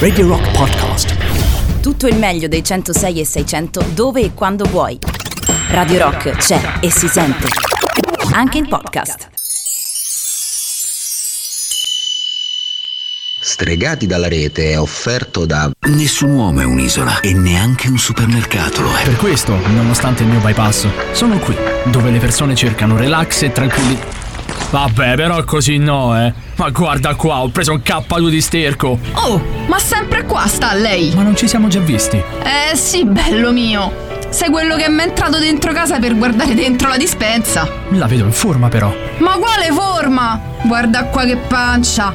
Radio Rock Podcast. Tutto il meglio dei 106 e 600 dove e quando vuoi. Radio Rock c'è e si sente. Anche in podcast. Stregati dalla rete è offerto da Nessun uomo è un'isola e neanche un supermercato lo è. Per questo, nonostante il mio bypass, sono qui, dove le persone cercano relax e tranquillità. Vabbè, però così no, eh. Ma guarda qua, ho preso un K2 di sterco. Oh, ma sempre qua sta lei. Ma non ci siamo già visti? Eh sì, bello mio. Sei quello che mi è entrato dentro casa per guardare dentro la dispensa. La vedo in forma però. Ma quale forma? Guarda qua che pancia.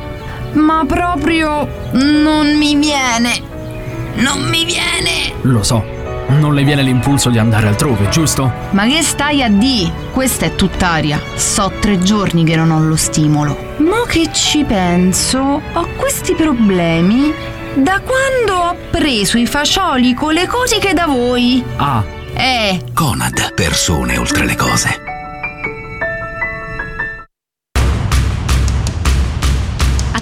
Ma proprio non mi viene. Non mi viene. Lo so. Non le viene l'impulso di andare altrove, giusto? Ma che stai a di? Questa è tutt'aria. So tre giorni che non ho lo stimolo. Mo che ci penso, ho questi problemi da quando ho preso i fagioli con le cose da voi. Ah, Eh, Conad, persone oltre le cose.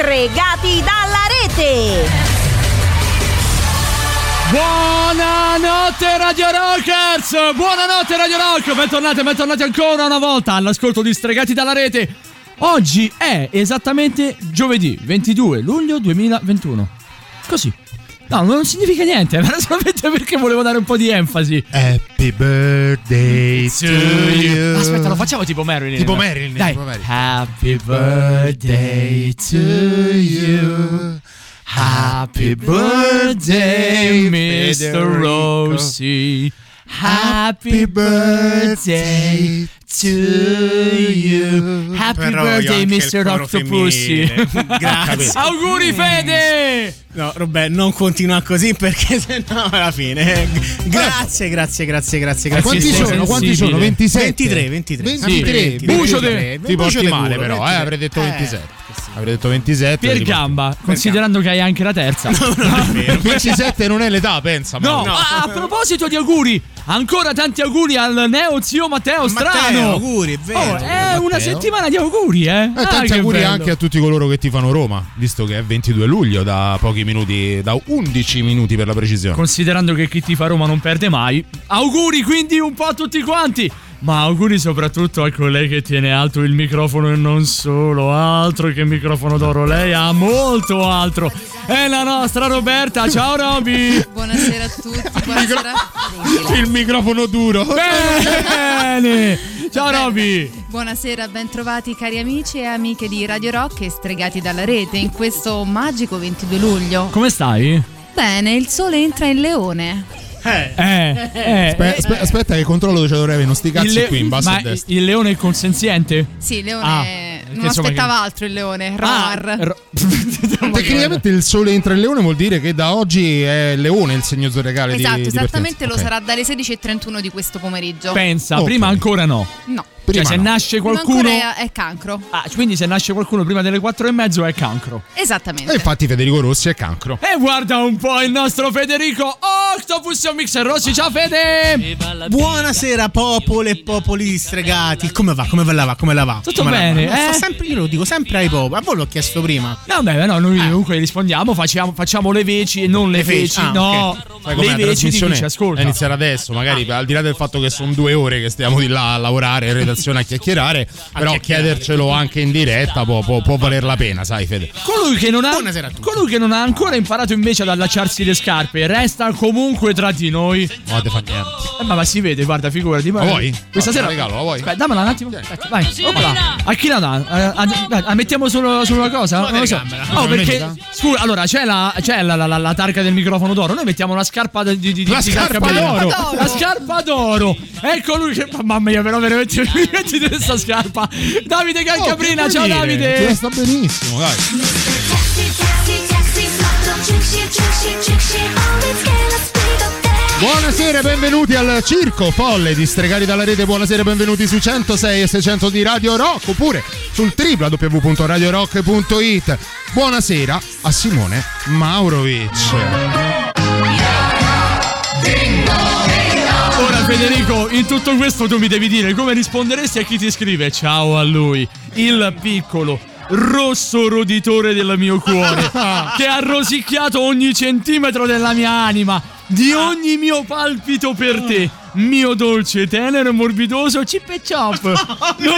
Stregati dalla rete! Buonanotte Radio Rockers! Buonanotte Radio Rock! Bentornati, bentornati ancora una volta all'ascolto di Stregati dalla rete. Oggi è esattamente giovedì 22 luglio 2021. Così. No, non significa niente, era solamente perché volevo dare un po' di enfasi. Happy birthday to you. Aspetta, lo facciamo tipo Marilyn. Tipo Marilyn, Dai. tipo Marilyn. Happy birthday to you. Happy birthday, Mr. Rossi. Happy birthday to you. Happy Però birthday, Mr. Octopussy. Grazie. Auguri, Fede! No, Robè, non continua così perché sennò alla fine. Grazie, grazie, grazie, grazie, grazie. Quanti sono? Quanti sono? 27? 23, 23. 23. Sì. Bucio de- Ti porti male però, eh, 23. avrei detto Eh, 27. Avrei detto 27. Pier ti porti- Gamba, considerando che hai anche la terza. 27 non è l'età, pensa. No, ah, a proposito di auguri, ancora tanti auguri al neo zio Matteo Strano. Matteo, auguri, è vero. Oh, è una Matteo. settimana di auguri, eh. Eh, Ah, tanti che auguri bello. anche a tutti coloro che tifano Roma, visto che è 22 luglio, da pochi minuti, da 11 minuti per la precisione. Considerando che chi ti fa Roma non perde mai. Auguri quindi un po' a tutti quanti. Ma auguri soprattutto a colei che tiene alto il microfono e non solo, altro che microfono d'oro, lei ha molto altro. È la nostra Roberta, ciao Roby! Buonasera a tutti, buonasera. Il microfono duro. Bene! Ciao Roby! Buonasera, bentrovati cari amici e amiche di Radio Rock e stregati dalla rete in questo magico 22 luglio. Come stai? Bene, il sole entra in leone. Eh, eh. Aspe- aspe- aspetta che controllo dove ci dovrei avere, non sti cazzi Il le- qui in basso ma a destra. il leone è consenziente? Sì, il leone Ah, non insomma aspettava che- altro il leone. Ah, Rar. ro- Tecnicamente il sole entra in leone vuol dire che da oggi è leone il segno zodiacale di esatto, di esattamente partenza. lo Ok. sarà dalle 16.31 di questo pomeriggio. Pensa, Ok. prima ancora no. No. Prima cioè, se no. nasce Non qualcuno. ancora è, è cancro. Ah, quindi se nasce qualcuno prima delle 4 e mezzo è cancro. Esattamente. E infatti Federico Rossi è cancro. E guarda un po' il nostro Federico Octopus mixer Rossi. Ciao Fede! Buonasera popole e popoli stregati. Come va? Come va? Come la va? Tutto Come la bene, va? Eh? sempre, io lo dico sempre ai popoli. A voi l'ho chiesto prima. No, beh, no, noi comunque rispondiamo, facciamo, facciamo le veci e non le, Le feci, feci. ah, no, ok. Sai com'è le la veci di chi ci ascolta. iniziare adesso, magari al di là del fatto che sono due ore che stiamo di là a lavorare in redazione a chiacchierare, però chiedercelo anche in diretta può, può- può valer la pena, sai Fede. Colui che, non ha, colui che non ha ancora imparato invece ad allacciarsi le scarpe resta comunque tra di noi. Non te fa niente. Eh, ma, ma si vede, guarda, figurati. La vuoi? Questa No, sera. regalo, la vuoi? Aspetta, dammela un attimo. Aspetta, vai. Oppala. A chi la dà? Eh, a- a- a- mettiamo solo, solo una cosa? Non lo so. No, Non perché. Scusa, allora c'è la, c'è la, la, la- la targa del microfono d'oro. Noi mettiamo la scarpa di, di, di La di scarpa d'oro. La scarpa d'oro. Ecco lui che. Mamma mia, però veramente mi metti questa scarpa. Davide Calcabrina, Oh, ciao dire? Davide. Ti sta benissimo, dai. Buonasera e benvenuti al Circo Folle di Stregati dalla Rete. Buonasera e benvenuti su 106 e 600 di Radio Rock oppure sul www.radiorock.it. Buonasera a Simone Maurovic. Federico, in tutto questo tu mi devi dire come risponderesti a chi ti scrive ciao a lui, il piccolo rosso roditore del mio cuore che ha rosicchiato ogni centimetro della mia anima, di ogni mio palpito per te. Mio dolce, tenero morbidoso chip e chop. Non-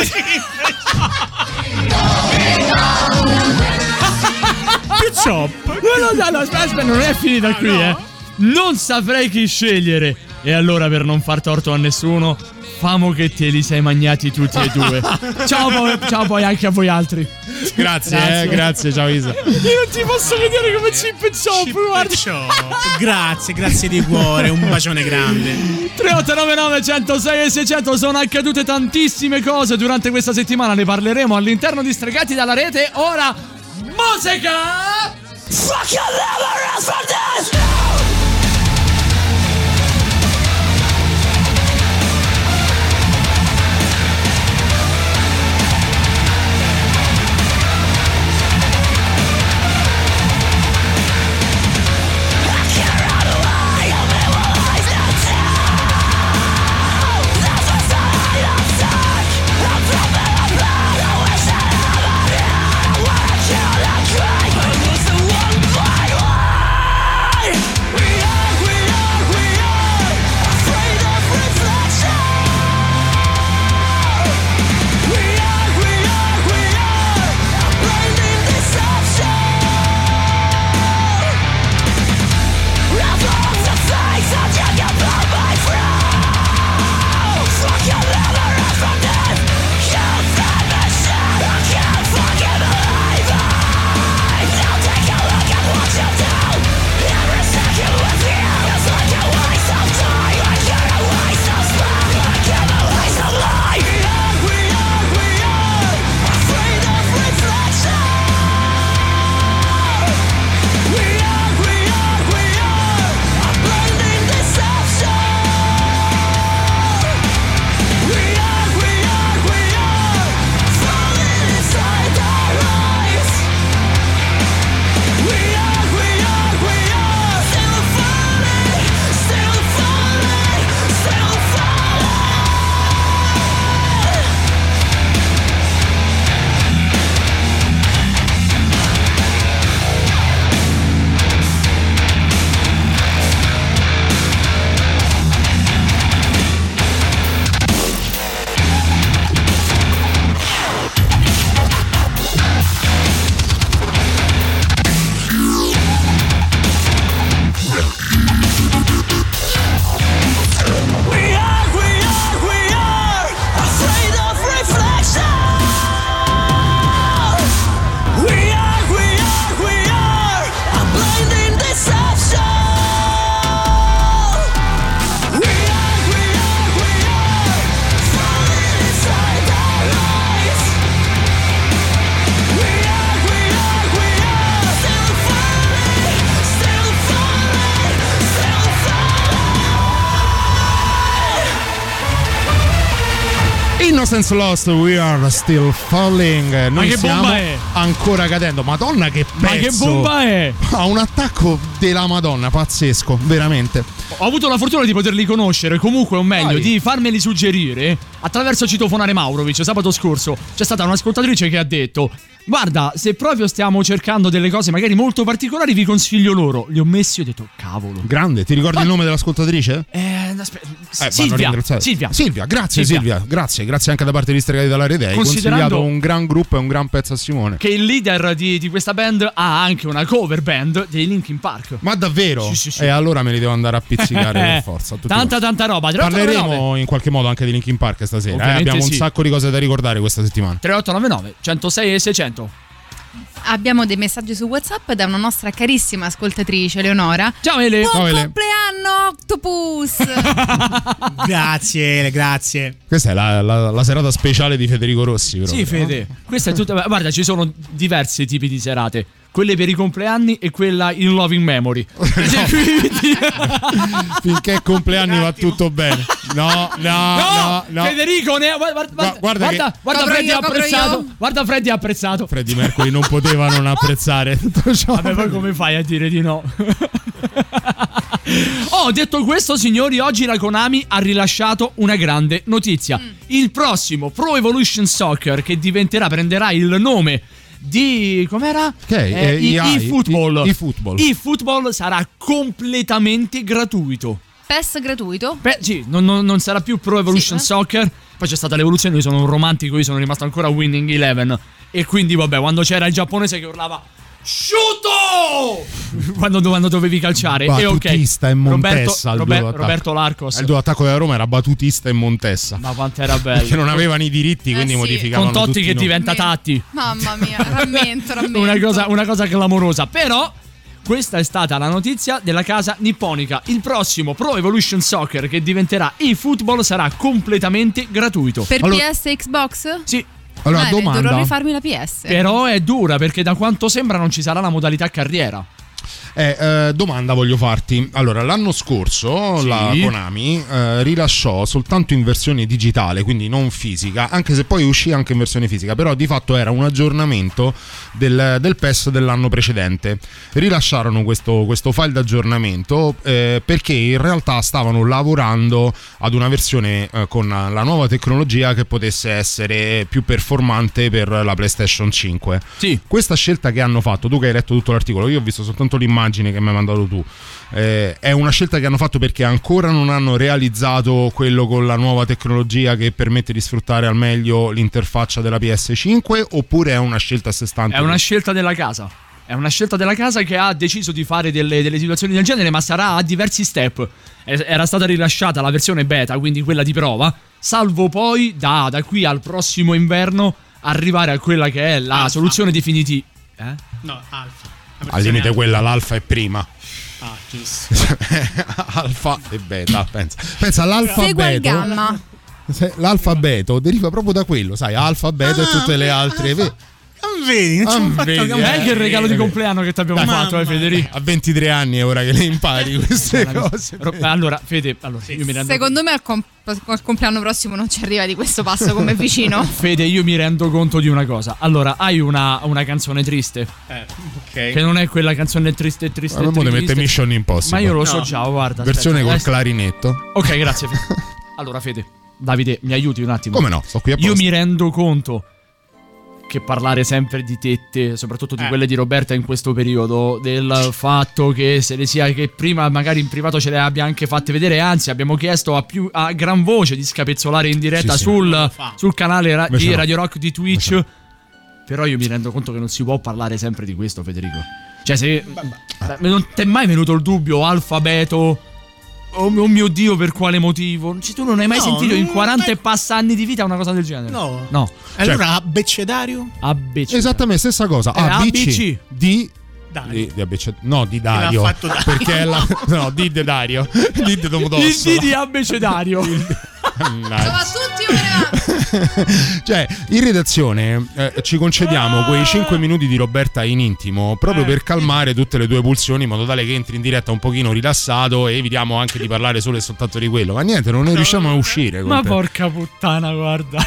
Chop. No, no, no, no, aspetta, aspetta, non è finita qui, eh. Non saprei chi scegliere. E allora, per non far torto a nessuno, famo che te li sei magnati tutti e due. ciao, poi, ciao poi anche a voi altri. Grazie, Grazie. eh, grazie, ciao Isa. Io non ti posso vedere come chip chop, guarda. Chop. Grazie, grazie di cuore. Un bacione grande. 3899 106 e 600 sono accadute tantissime cose durante questa settimana, ne parleremo all'interno di Stregati dalla rete. Ora, musica! Fuck your ask for this! Innocence Lost, we are still falling. Noi Ma che bomba è? ancora cadendo. Madonna, che pezzo! Ma che bomba è? Ha un attacco della Madonna, pazzesco, veramente. Ho avuto la fortuna di poterli conoscere, comunque, o meglio, Vai. di farmeli suggerire attraverso citofonare Maurovic. Sabato scorso c'è stata un'ascoltatrice che ha detto: Guarda, se proprio stiamo cercando delle cose magari molto particolari, vi consiglio loro. Li ho messi e ho detto: Cavolo. Grande, ti ricordi il nome dell'ascoltatrice? Eh, aspetta. Eh, Silvia. Silvia. Silvia, grazie Silvia. Silvia. grazie, grazie anche da parte di Stregati dalla Rete. Hai Considerando- consigliato un gran gruppo e un gran pezzo a Simone. Che il leader di, di questa band ha anche una cover band dei Linkin Park. Ma davvero? Sì, sì, sì. E allora me li devo andare a pizzicare per forza. Tanta, tanta roba. 3899 Parleremo in qualche modo anche di Linkin Park stasera. eh. Abbiamo un sacco di cose da ricordare questa settimana. 3899 106 e 600. Abbiamo dei messaggi su WhatsApp da una nostra carissima ascoltatrice, Leonora. Ciao Ele. Buon Ciao, Ele. compleanno, Octopus! Grazie, grazie. Questa è la, la- la serata speciale di Federico Rossi. proprio, Sì, Fede. Questa è tutta. Guarda, ci sono diversi tipi di serate. Quelle per i compleanni e quella in loving memory. No? Finché è compleanni va tutto bene. No, no, no, no. Federico, ne... guarda, guarda, Gu- guarda che- guarda, Freddy ha apprezzato. io. Guarda Freddy ha apprezzato. Freddy Mercury non poteva non apprezzare tutto ciò. Vabbè, poi come fai a dire di no? oh, detto questo, signori, oggi la Konami ha rilasciato una grande notizia. Il prossimo Pro Evolution Soccer, che diventerà, prenderà il nome di. com'era? Ok, eh, i- EA, eFootball. i- eFootball. eFootball sarà completamente gratuito. PES gratuito? Beh, sì, non, non- non sarà più Pro Evolution Sì, eh. Soccer. Poi c'è stata l'evoluzione. Io sono un romantico, io sono rimasto ancora Winning Eleven. E quindi, vabbè, quando c'era il giapponese che urlava. Sciuto! Quando, quando dovevi calciare. E. Battutista e Montessa. Roberto, il Rober- duo d'attacco. Roberto Larcos. Il duo attacco della Roma era Battutista e Montessa. Ma quanto era bello. Che non avevano i diritti, quindi sì. modificavano Con Totti tutti che diventa Tatti. Mamma mia, rammento, rammento. Una cosa, una cosa clamorosa. Però. Questa è stata la notizia della casa nipponica. Il prossimo Pro Evolution Soccer che diventerà eFootball sarà completamente gratuito. Per Allora- PS e Xbox? Sì, Allora, beh, domanda. Dovrò rifarmi la PS. però è dura perché da quanto sembra non ci sarà la modalità carriera. Eh, eh, domanda voglio farti. Allora, l'anno scorso Sì. la Konami eh, rilasciò soltanto in versione digitale, quindi non fisica, anche se poi uscì anche in versione fisica, però di fatto era un aggiornamento del, del PES dell'anno precedente. Rilasciarono questo, questo file d'aggiornamento eh, perché in realtà stavano lavorando ad una versione eh, con la nuova tecnologia che potesse essere più performante per la PlayStation 5. Sì. Questa scelta che hanno fatto, tu che hai letto tutto l'articolo, io ho visto soltanto l'immagine che mi hai mandato tu. eh, è una scelta che hanno fatto perché ancora non hanno realizzato quello con la nuova tecnologia che permette di sfruttare al meglio l'interfaccia della PS5 oppure è una scelta a sé stante? È una scelta della casa. È una scelta della casa che ha deciso di fare delle, delle situazioni del genere, ma sarà a diversi step. Era stata rilasciata la versione beta, quindi quella di prova, salvo poi da, da qui al prossimo inverno arrivare a quella che è la Alfa. soluzione definitiva. Eh? No, alfa. Al limite quella, l'alfa è prima. Ah, giusto. alfa e beta, pensa. Pensa. Se- L'alfabeto deriva proprio da quello, sai, alfabeto e tutte le altre. ve- Non vedi, non ci Ah, vedi, che- Non è che il regalo di eh, compleanno che ti abbiamo fatto, eh, Federico. A 23 anni è ora che le impari queste cose. Allora, Fede, allora, io mi rendo Secondo me al, com- al compleanno prossimo non ci arriva di questo passo come vicino. Fede, io mi rendo conto di una cosa. Allora, hai una, una canzone triste, Eh, che ok. non è quella canzone triste, triste, Ma ne mette Mission Ma Impossible. io lo so No. già, guarda. Versione aspetta. col Eh, clarinetto. Ok, grazie. Fede. Allora, Fede, Davide, mi aiuti un attimo. Come no? Sto qui a Io posto. mi rendo conto che parlare sempre di tette, soprattutto di Eh. quelle di Roberta in questo periodo, del fatto che se le sia che prima magari in privato ce le abbia anche fatte vedere, anzi abbiamo chiesto a, più, a gran voce di scapezzolare in diretta Sì, sì. sul, fa. sul canale ra- di. Radio Rock di Twitch. Invece Però io mi rendo conto che non si può parlare sempre di questo, Federico. Cioè, se non ti è mai venuto il dubbio alfabeto Oh, oh mio dio, per quale motivo? Cioè, tu non hai mai No, sentito in non- 40 e passa anni di vita una cosa del genere? No. No. Allora, abbecedario? ABC. Esattamente, stessa cosa. Eh, ABC. ABC. Di. Dai. Di, di ABC. No, di Dario. Dario. Perché è la. No, di de Dario. Di de Il Domodossola. D di abecedario. Mannaggia. a tutti ora! Cioè, in redazione eh, ci concediamo quei 5 minuti di Roberta in intimo proprio Eh. per calmare tutte le tue pulsioni in modo tale che entri in diretta un pochino rilassato e evitiamo anche di parlare solo e soltanto di quello. Ma niente, non ne riusciamo a uscire. con Ma te. porca puttana, guarda.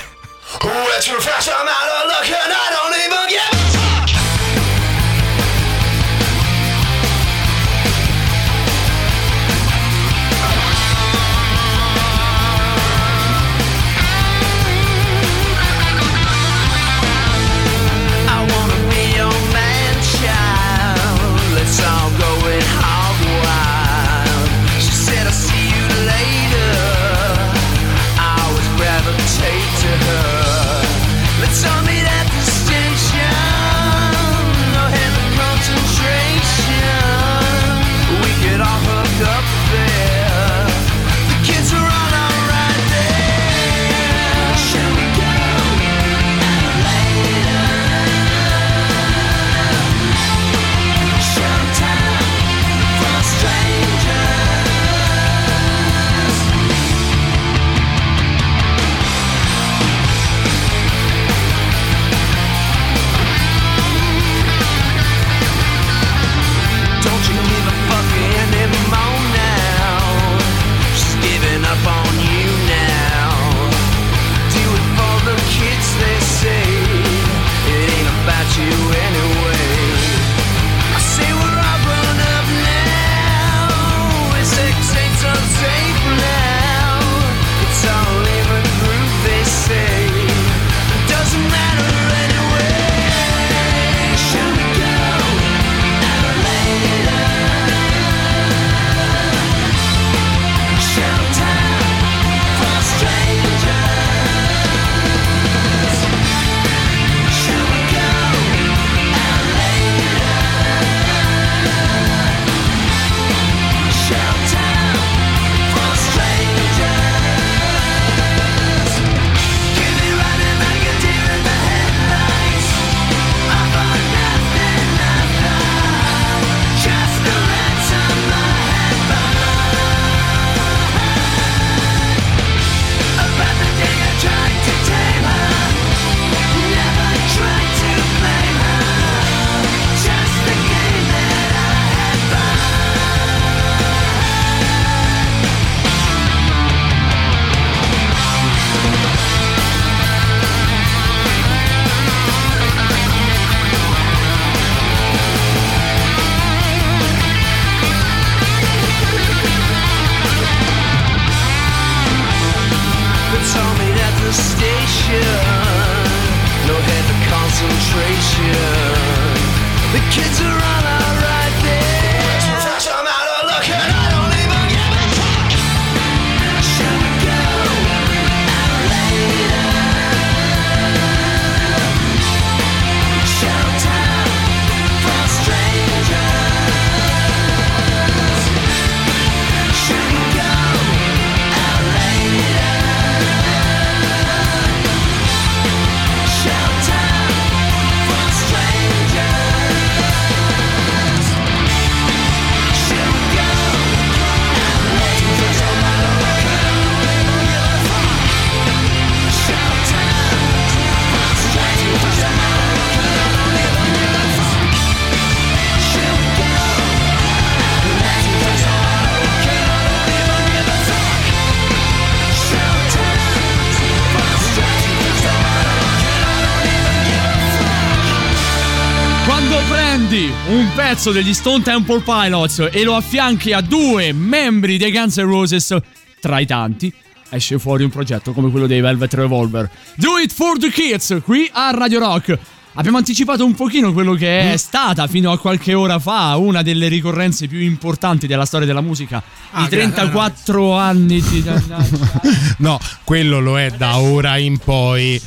Pezzo degli Stone Temple Pilots e lo affianchi a due membri dei Guns N' Roses, tra i tanti, esce fuori un progetto come quello dei Velvet Revolver. Do it for the kids, qui a Radio Rock. Abbiamo anticipato un pochino quello che è stata fino a qualche ora fa una delle ricorrenze più importanti della storia della musica. Ah, I 34 anni di... No, quello lo è da ora in poi.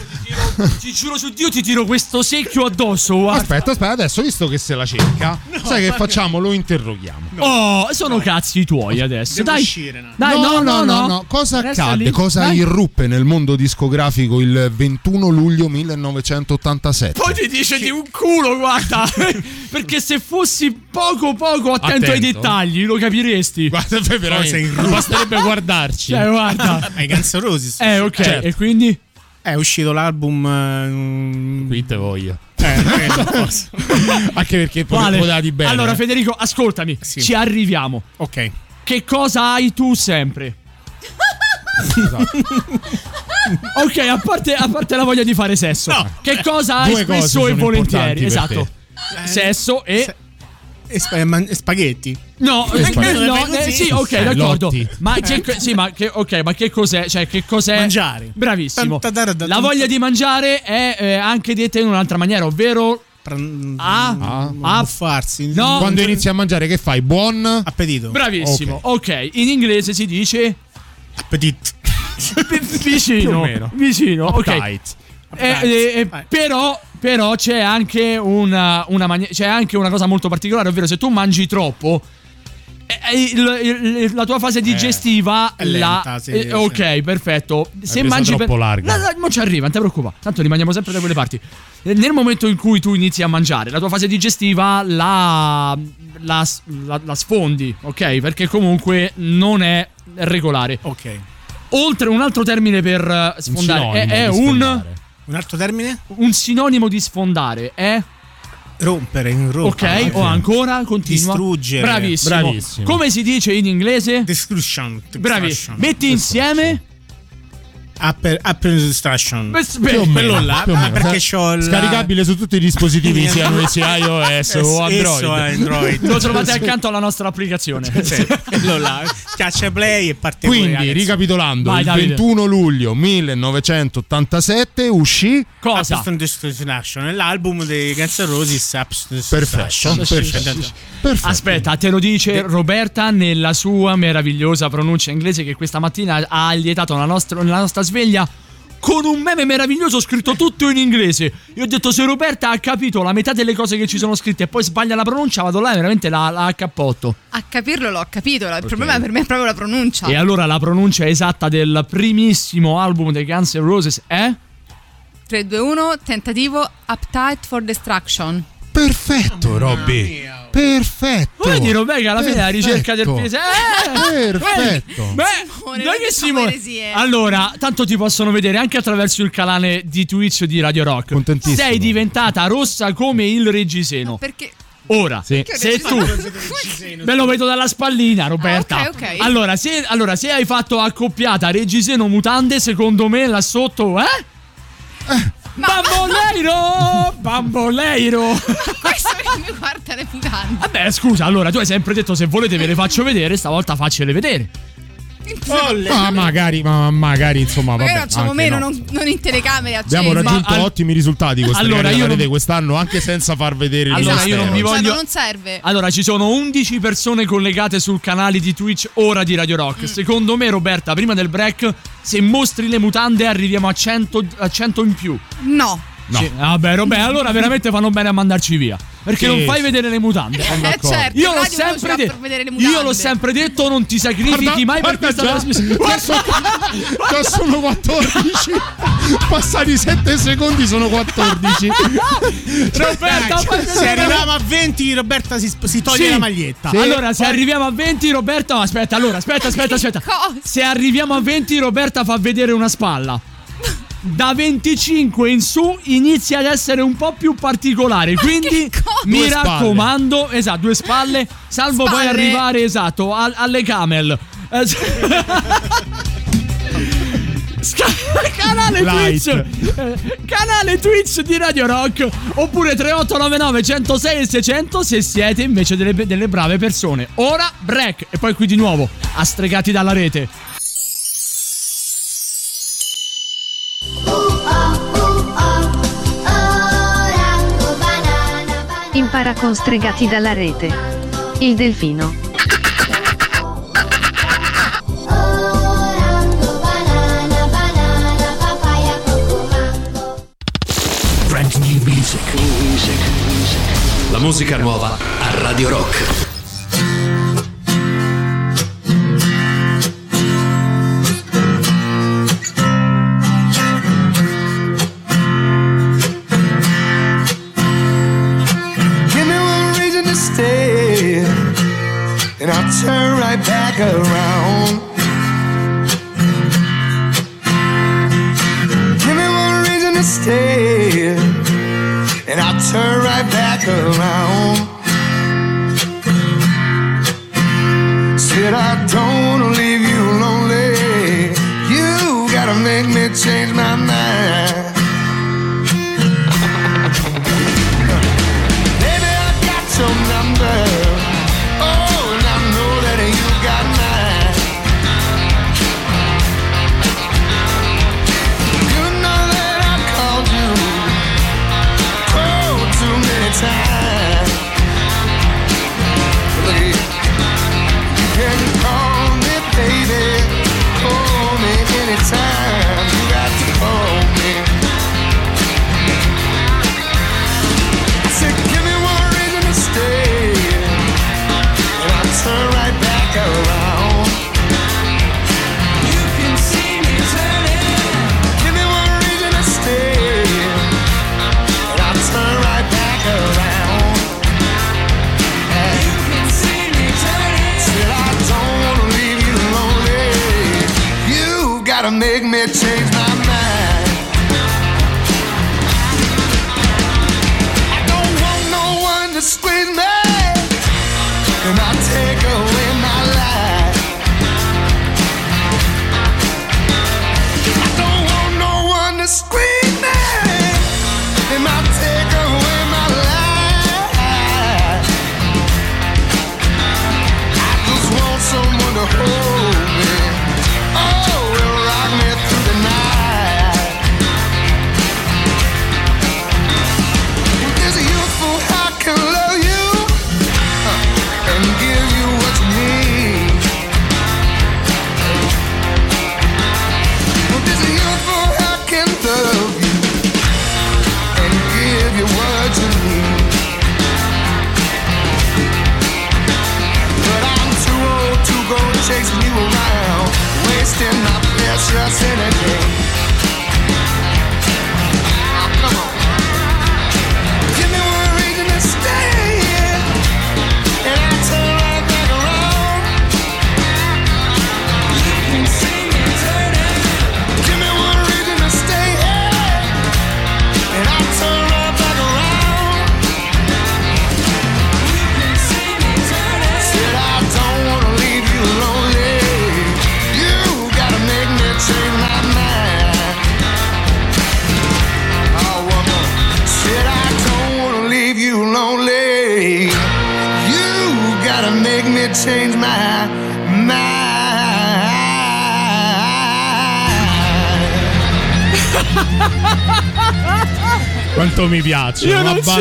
Ti giuro su Dio ti tiro questo secchio addosso, guarda. Aspetta, aspetta, adesso visto che se la cerca, sai che facciamo? Lo interroghiamo. Oh, sono cazzi tuoi adesso. Devo Dai. uscire, no. Dai, no, no, no. Cosa Resta accadde? lì. Cosa Dai. irruppe nel mondo discografico il 21 luglio 1987? Poi ti dice di un culo, guarda. Perché se fossi poco poco attento, ai Attento. dettagli, lo capiresti. Guarda, veramente sei in ruba. basterebbe guardarci. Cioè, guarda. Ai Guns N' Roses. Eh, ok. Certo. E quindi? È uscito l'album. eh, Qui te voglio. Eh, eh. Anche perché poi Quale? potati bene. Allora, eh. Federico, ascoltami. Sì. Ci arriviamo. Ok. Che cosa hai tu sempre? Ok, a parte, a parte la voglia di fare sesso, che cosa hai spesso e volentieri? Esatto. Sesso e. E sp- man- e spaghetti. No, E eh, spaghetti. no, Così. eh, sì, ok, Eh, d'accordo. Ma che, sì, ma che, ok, ma che cos'è? Cioè, che cos'è? Mangiare. Bravissimo. La voglia di mangiare è eh, anche detta in un'altra maniera, ovvero a, a farsi. No, Quando inizi a mangiare, che fai? Buon appetito. Bravissimo. Ok, in inglese si dice Appetit. vicino. Vicino, ok. Eh, eh, eh, però, però c'è anche una, una mani- c'è anche una cosa molto particolare, ovvero se tu mangi troppo. Eh, il- la tua fase digestiva è lenta, la- sì, eh, sì. ok perfetto se mangi troppo larga. No, no, non ci arriva non ti preoccupare tanto rimaniamo sempre da quelle parti Eh, nel momento in cui tu inizi a mangiare la tua fase digestiva la, la, la- sfondi ok perché comunque non è regolare ok oltre un altro termine per eh, sfondare è, sinonimo è di un. Un altro termine? un sinonimo di sfondare è Rompere, in ok o ancora continua Distruggere. bravissimo. Bravissimo. come si dice in inglese Destruction. bravissimo metti insieme Upper, upper destruction. Beh, Più o beh, quello più o là, Più o meno. perché c'ho la... Scaricabile su tutti i dispositivi, siano essi iOS o Android. esso è Android. lo trovate accanto alla nostra applicazione Sì, quello là. Play e parte pure, Quindi, ragazzi. ricapitolando, Vai, il Davide. 21 luglio 1987 uscì cosa Upper Destruction, l'album dei Guns N' Roses Perfetto, perfetto. Perfetto. Aspetta, te lo dice Roberta nella sua meravigliosa pronuncia inglese che questa mattina ha lietato la nostra, la nostra sveglia con un meme meraviglioso scritto tutto in inglese. Io ho detto se Roberta ha capito la metà delle cose che ci sono scritte e poi sbaglia la pronuncia, vado là e veramente la, la accappotto. A capirlo l'ho capito, il problema per me è proprio la pronuncia. E allora la pronuncia esatta del primissimo album dei Guns N' Roses è 3, 2, 1, tentativo Appetite for Destruction. Perfetto, Robby. Perfetto. Vedi Roberta alla fine la ricerca del peso. Eh, Perfetto. Beh, Simone, non non che diciamo Simone. eresie. Allora, tanto ti possono vedere anche attraverso il canale di Twitch di Radio Rock. Contentissimo. Sei diventata rossa come il reggiseno. Perché Ora, Sì. se tu me lo vedo dalla spallina, Roberta. Ah, ok, ok. Allora, se, allora, se hai fatto accoppiata reggiseno mutande, secondo me là sotto, eh? Bamboleiro! Bamboleiro! questo che mi guarda le mutande? Vabbè, scusa, allora tu hai sempre detto se volete ve le faccio vedere, stavolta faccele vedere. Ma magari, ma magari, insomma, vabbè. Magari facciamo meno, no. non, non in telecamere accese. Abbiamo raggiunto Ma al- ottimi risultati con Allora, allora, io non- quest'anno, anche senza far vedere Allora, il io non mi Cioè, voglio- non serve. Allora, ci sono 11 persone collegate sul canale di Twitch ora di Radio Rock. Secondo me, Roberta, prima del break, se mostri le mutande arriviamo a 100, a 100 in più. No. No. Sì, vabbè, Roberta, allora veramente fanno bene a mandarci via. Perché Sì, non fai sì. vedere le mutande. Eh, certo, Io in l'ho, sempre detto, per io l'ho sempre detto, non ti sacrifichi Guarda- mai per guarda questa già, trasmissione. già sono, già sono 14. Passati 7 secondi sono 14. Roberta, fai Se arriviamo a 20, Roberta si, si toglie Sì. la maglietta. Allora, se arriviamo a 20, Roberta. aspetta, allora, aspetta, aspetta, aspetta. Cosa? Se arriviamo a 20, Roberta fa vedere una spalla. Da 25 in su inizia ad essere un po' più particolare. Quindi mi Due spalle. raccomando, esatto, due spalle, salvo poi Spalle. arrivare, esatto, al- alle camel. Eh, canale Light. Twitch eh, canale Twitch di Radio Rock oppure 3899 106 e 600 se siete invece delle, delle brave persone ora break e poi qui di nuovo a stregati dalla rete Impara con stregati dalla rete. Il delfino. La musica nuova a Radio Rock. Turn right back around. Give me one reason to stay, and I'll turn right back around. Said I don't leave you lonely. You gotta make me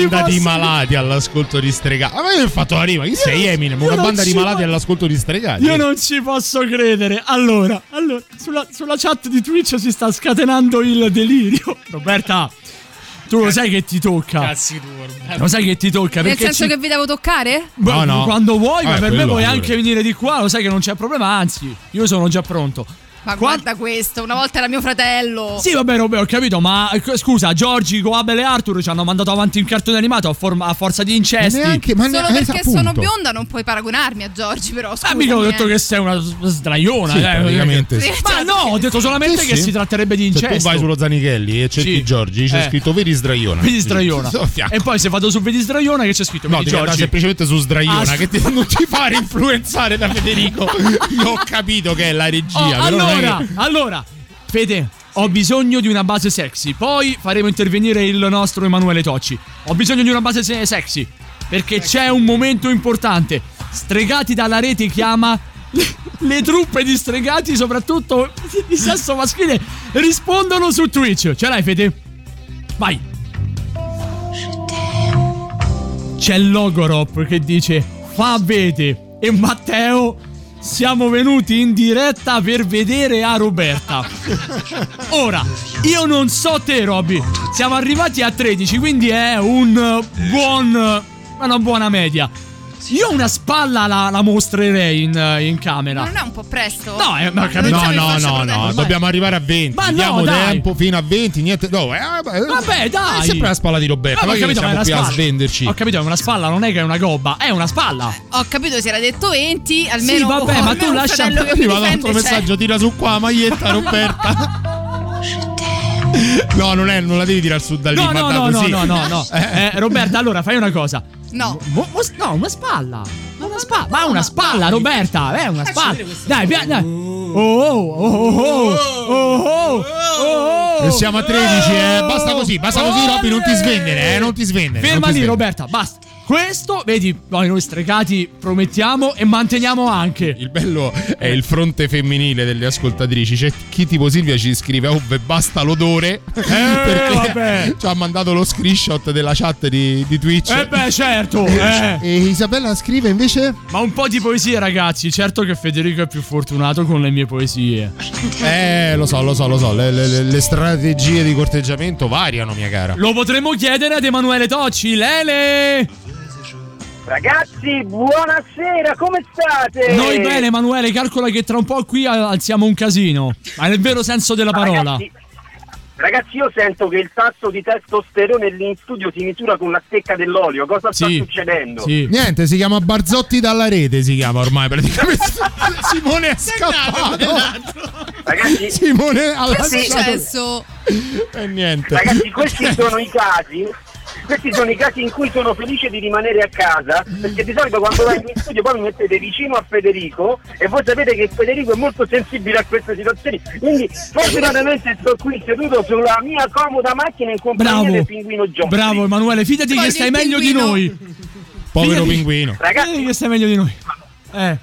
banda di malati all'ascolto di stregati. A me mi ha fatto la rima, chi sei Eminem? io Una banda di malati po- all'ascolto di stregati. Io non ci posso credere. Allora, allora sulla, sulla chat di Twitch si sta scatenando il delirio. Roberta, tu lo sai che ti tocca. Cazzi tu, Roberto. Lo sai che ti tocca Nel senso ci- che vi devo toccare? Beh, No, no. Quando vuoi, ma Eh, per me puoi pure. anche venire di qua, lo sai che non c'è problema, anzi, io sono già pronto. Ma Qua- guarda questo, una volta era mio fratello. Sì, vabbè, Roberto, ho capito, ma eh, scusa, Giorgi, Coabel e Arthur ci hanno mandato avanti un cartone animato a, forma- a forza di incesti. neanche- ma Solo ne- perché appunto. sono bionda non puoi paragonarmi a Giorgi, però. Ah, mica ho detto eh. che sei una sdraiona. Sì, eh, praticamente sì. Ma no, ho detto solamente Sì, che sì. si tratterebbe di Se incesto. tu vai sullo Zanichelli e cerchi Sì. Giorgi, c'è Eh. scritto Vedi Sdraiona. Vedi Sdraiona. E poi se vado su Vedi Sdraiona che c'è scritto No, Vedi Giorgi. semplicemente su Sdraiona, Ah, che ti- non ti fare influenzare da Federico. Io ho capito che è la regia. Oh, però non è allora, allora, Fede, ho bisogno di una base sexy. Poi faremo intervenire il nostro Emanuele Tocci. Ho bisogno di una base se- sexy. Perché c'è un momento importante. Stregati dalla rete chiama. Le truppe di stregati, soprattutto di sesso maschile, rispondono su Twitch. Ce l'hai, Fede? Vai. C'è Logorop che dice: Fa vede. E Matteo. Siamo venuti in diretta per vedere a Roberta. Ora, io non so te, Robby. Siamo arrivati a 13, quindi è un buon. una buona media. Io una spalla la, la mostrerei in, eh, in Ma camera. non è un po' presto? No, eh, ma capito. No, no, no, no, dobbiamo arrivare a 20. Ma no, Diamo dai. tempo fino a 20, niente. No, eh, vabbè, Vabbè, dai. È sempre la spalla di Roberto. Ah, ma ma capito, ma siamo una qui a spalla. svenderci. Ho capito, è una spalla, non è che è una gobba, è una spalla. Ho capito, si era detto 20, almeno. Sì, vabbè, ma tu lascia- fratello che mi Arriva un difende altro c'è. messaggio, tira su qua, maglietta Roberta. No, non, è, non la devi tirare su da lì, No, ma no, no, no, così. no, no, no. Eh, Roberta, allora fai una cosa. No. Mo- mo- no, una spalla. Ma una spalla. Ma una spalla, Roberta. Eh, una spalla. Dai, via, dai. Oh, oh, oh, oh, oh, oh, oh. E siamo a 13, eh. Basta così, basta così, Robby, non ti svendere, eh. Non ti svendere. Ferma lì. Roberta, basta. Questo, vedi, noi, noi stregati promettiamo e manteniamo anche. Il bello è il fronte femminile delle ascoltatrici. C'è chi tipo Silvia ci scrive: Oh, beh, basta l'odore. perché vabbè. ci ha mandato lo screenshot della chat di, di Twitch. Eh beh, certo. eh. E Isabella scrive invece: Ma un po' di poesie, ragazzi. Certo che Federico è più fortunato con le mie poesie. Eh, lo so, lo so, lo so. Le, le- le strategie di corteggiamento variano, mia cara. Lo potremmo chiedere ad Emanuele Tocci. Lele! Ragazzi, buonasera, come state? Noi bene, Emanuele, calcola che tra un po' qui al- alziamo un casino. Ma nel vero senso della parola. Ragazzi, ragazzi, io sento che il tasso di testosterone lì in studio si misura con la stecca dell'olio. Cosa sta Sì, succedendo? Sì. Niente, si chiama Barzotti dalla rete, si chiama ormai praticamente. Simone è scappato. Ragazzi, Simone ha Che è lasciato successo? e niente. Ragazzi, questi sono i casi. Questi sono i casi in cui sono felice di rimanere a casa perché di solito quando vengo in studio poi mi mettete vicino a Federico e voi sapete che Federico è molto sensibile a queste situazioni quindi fortunatamente sto qui seduto sulla mia comoda macchina in compagnia Bravo. del pinguino John Bravo Emanuele, fidati Poi che stai meglio di pinguino. noi. Povero Fidati. pinguino. Ragazzi, Fidati che stai meglio di noi. Eh.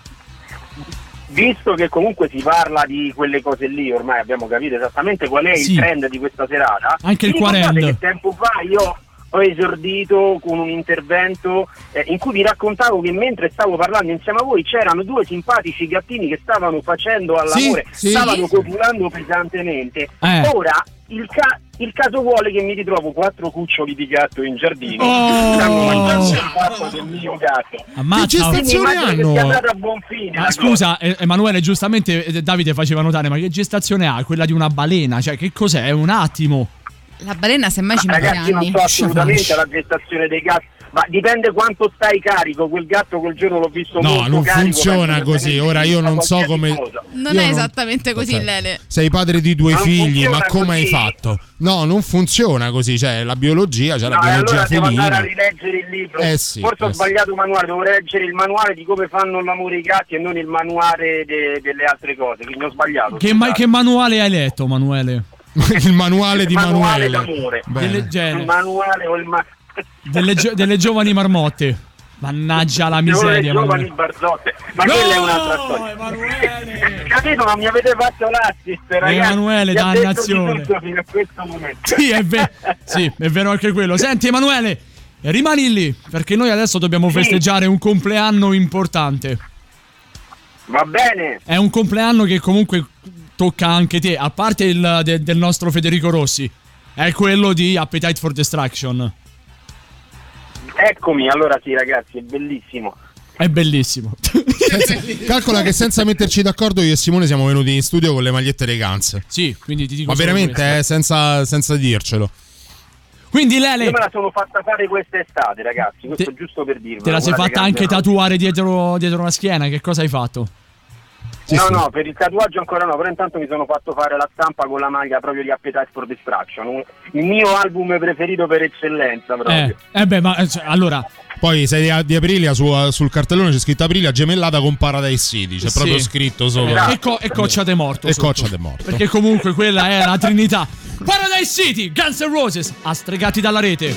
visto che comunque si parla di quelle cose lì, ormai abbiamo capito esattamente qual è Sì. il trend di questa serata. Anche il vi ricordate quarend. che tempo fa io ho esordito con un intervento eh, in cui vi raccontavo che mentre stavo parlando insieme a voi c'erano due simpatici gattini che stavano facendo all'amore, Sì, sì. stavano copulando pesantemente. Eh. Ora il, ca- il caso vuole che mi ritrovo quattro cuccioli di gatto in giardino. Oh. Stanno mangiando il pappo del mio gatto. Ammazza. Che gestazione hanno? a buon fine. Ma scusa, eh, Emanuele, giustamente eh, Davide faceva notare, ma che gestazione ha? Quella di una balena? Cioè, che cos'è? È un attimo. La balena semmai ci Ma mette ragazzi, non anni. so assolutamente la gestazione dei gatti, ma dipende quanto stai carico. Quel gatto quel giorno l'ho visto No, molto non carico, funziona così. Ora io non so come. cosa. Non Io è esattamente così, Ok. Lele. Sei padre di due Non figli, ma come hai così. fatto? No, non funziona così. C'è la biologia, c'è la No, e biologia allora devo andare a rileggere il libro. Eh sì, Forse ho eh sì. sbagliato il manuale, devo leggere il manuale di come fanno l'amore i gatti e non il manuale de- delle altre cose. Quindi ho sbagliato. Che, ma- che manuale hai letto, Manuele? Il manuale di manuale Manuele. Delle, genere. Il manuale o il ma- delle, gio- delle giovani marmotte. Mannaggia la miseria, giovani Emanuele. barzotte. Ma No, quella è un'altra storia. Emanuele! Capito, ma mi avete fatto l'assist, ragazzi. Emanuele, di dannazione. fino a questo momento. Sì, è, ve- sì, è vero anche quello. Senti, Emanuele, rimani lì, perché noi adesso dobbiamo Sì. festeggiare un compleanno importante. Va bene. È un compleanno che comunque tocca anche te, a parte il de- del nostro Federico Rossi. È quello di Appetite for Destruction. Eccomi, allora sì, ragazzi, è bellissimo. È bellissimo. Calcola che senza metterci d'accordo io e Simone siamo venuti in studio con le magliette dei Guns. Sì, quindi ti dico Ma veramente, eh, senza, senza dircelo. Quindi Io Lele, me la sono fatta fare quest'estate, ragazzi. Questo Te- giusto per dirvi. te la sei fatta anche tatuare dietro, dietro la schiena? Che cosa hai fatto? Sì, no, sì. no, per il tatuaggio ancora no, però intanto mi sono fatto fare la stampa con la maglia proprio di Appetite for Distraction, un- il mio album preferito per eccellenza proprio. Eh, eh beh, ma eh, cioè, allora, Poi sei di, di Aprilia, su- sul cartellone c'è scritto Aprilia gemellata con Paradise City. C'è Sì. proprio scritto sopra. Esatto. e, co- e Coccia de Morto. E sotto. Coccia de Morto. Perché comunque quella è la trinità. Paradise City, Guns N' Roses, astregati dalla rete.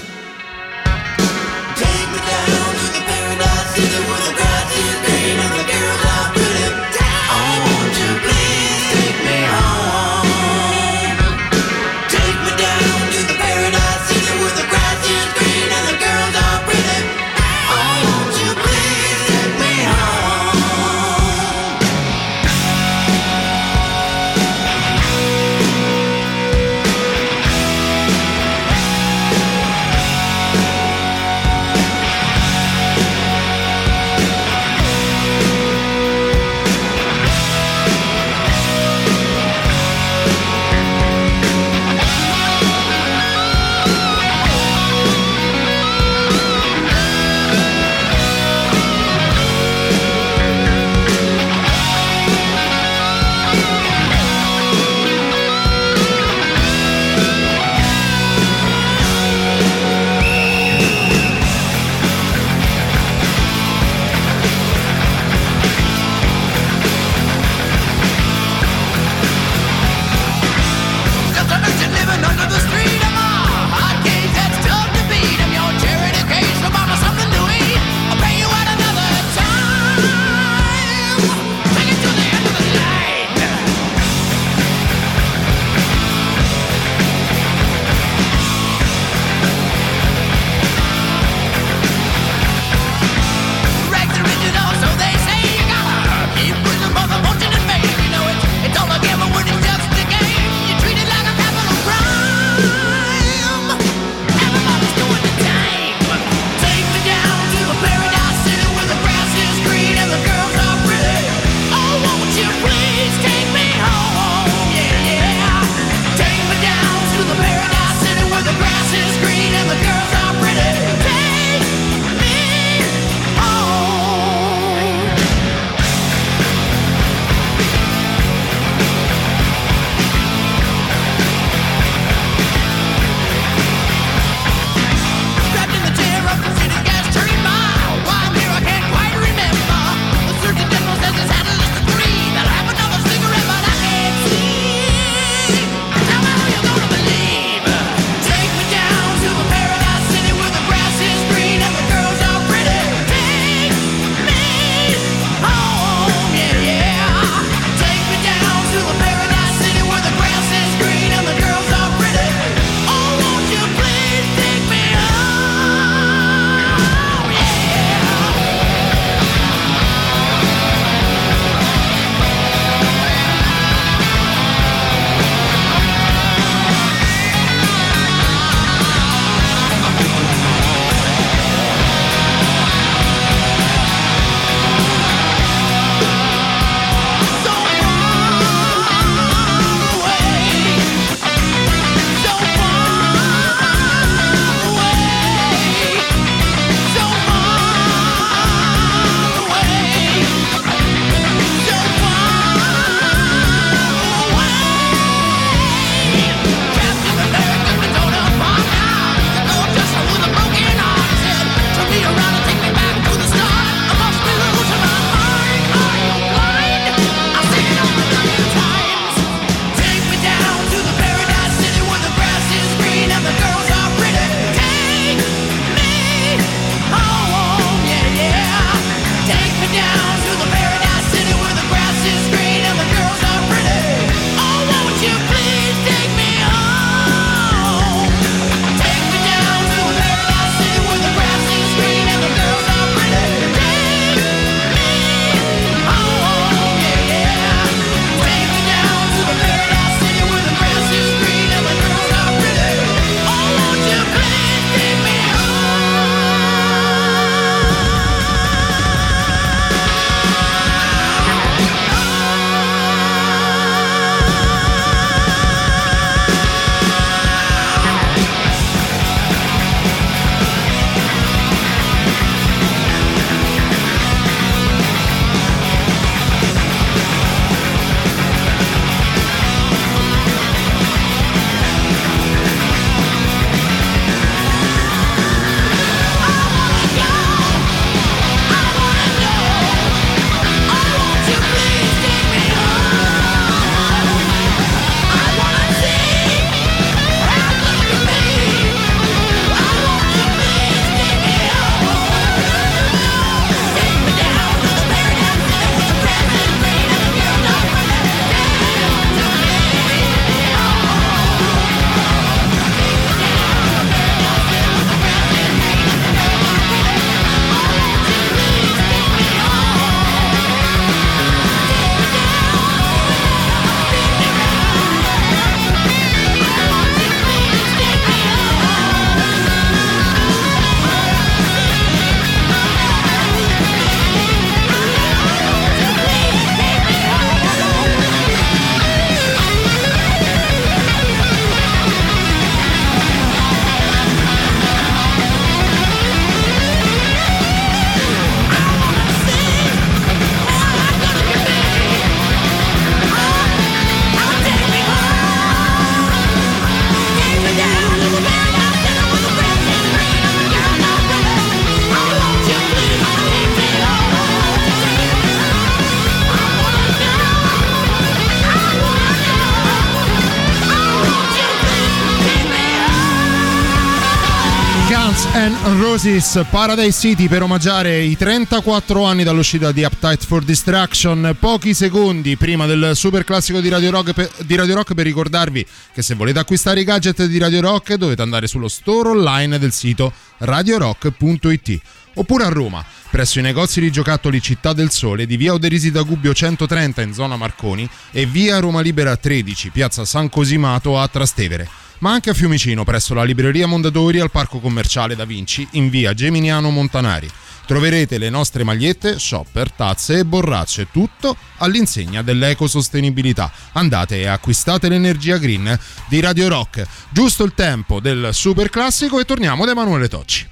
And Roses Paradise City per omaggiare i 34 anni dall'uscita di Appetite for Distraction. Pochi secondi prima del super classico di Radio, Rock per, di Radio Rock per ricordarvi che se volete acquistare i gadget di Radio Rock dovete andare sullo store online del sito radiorock.it oppure a Roma presso i negozi di giocattoli Città del Sole di via Oderisi da Gubbio 130 in zona Marconi e via Roma Libera 13 piazza San Cosimato a Trastevere ma anche a Fiumicino presso la libreria Mondadori al parco commerciale Da Vinci in via Geminiano Montanari. Troverete le nostre magliette, shopper, tazze e borracce, tutto all'insegna dell'ecosostenibilità. Andate e acquistate l'energia green di Radio Rock. Giusto il tempo del super classico e torniamo da Emanuele Tocci.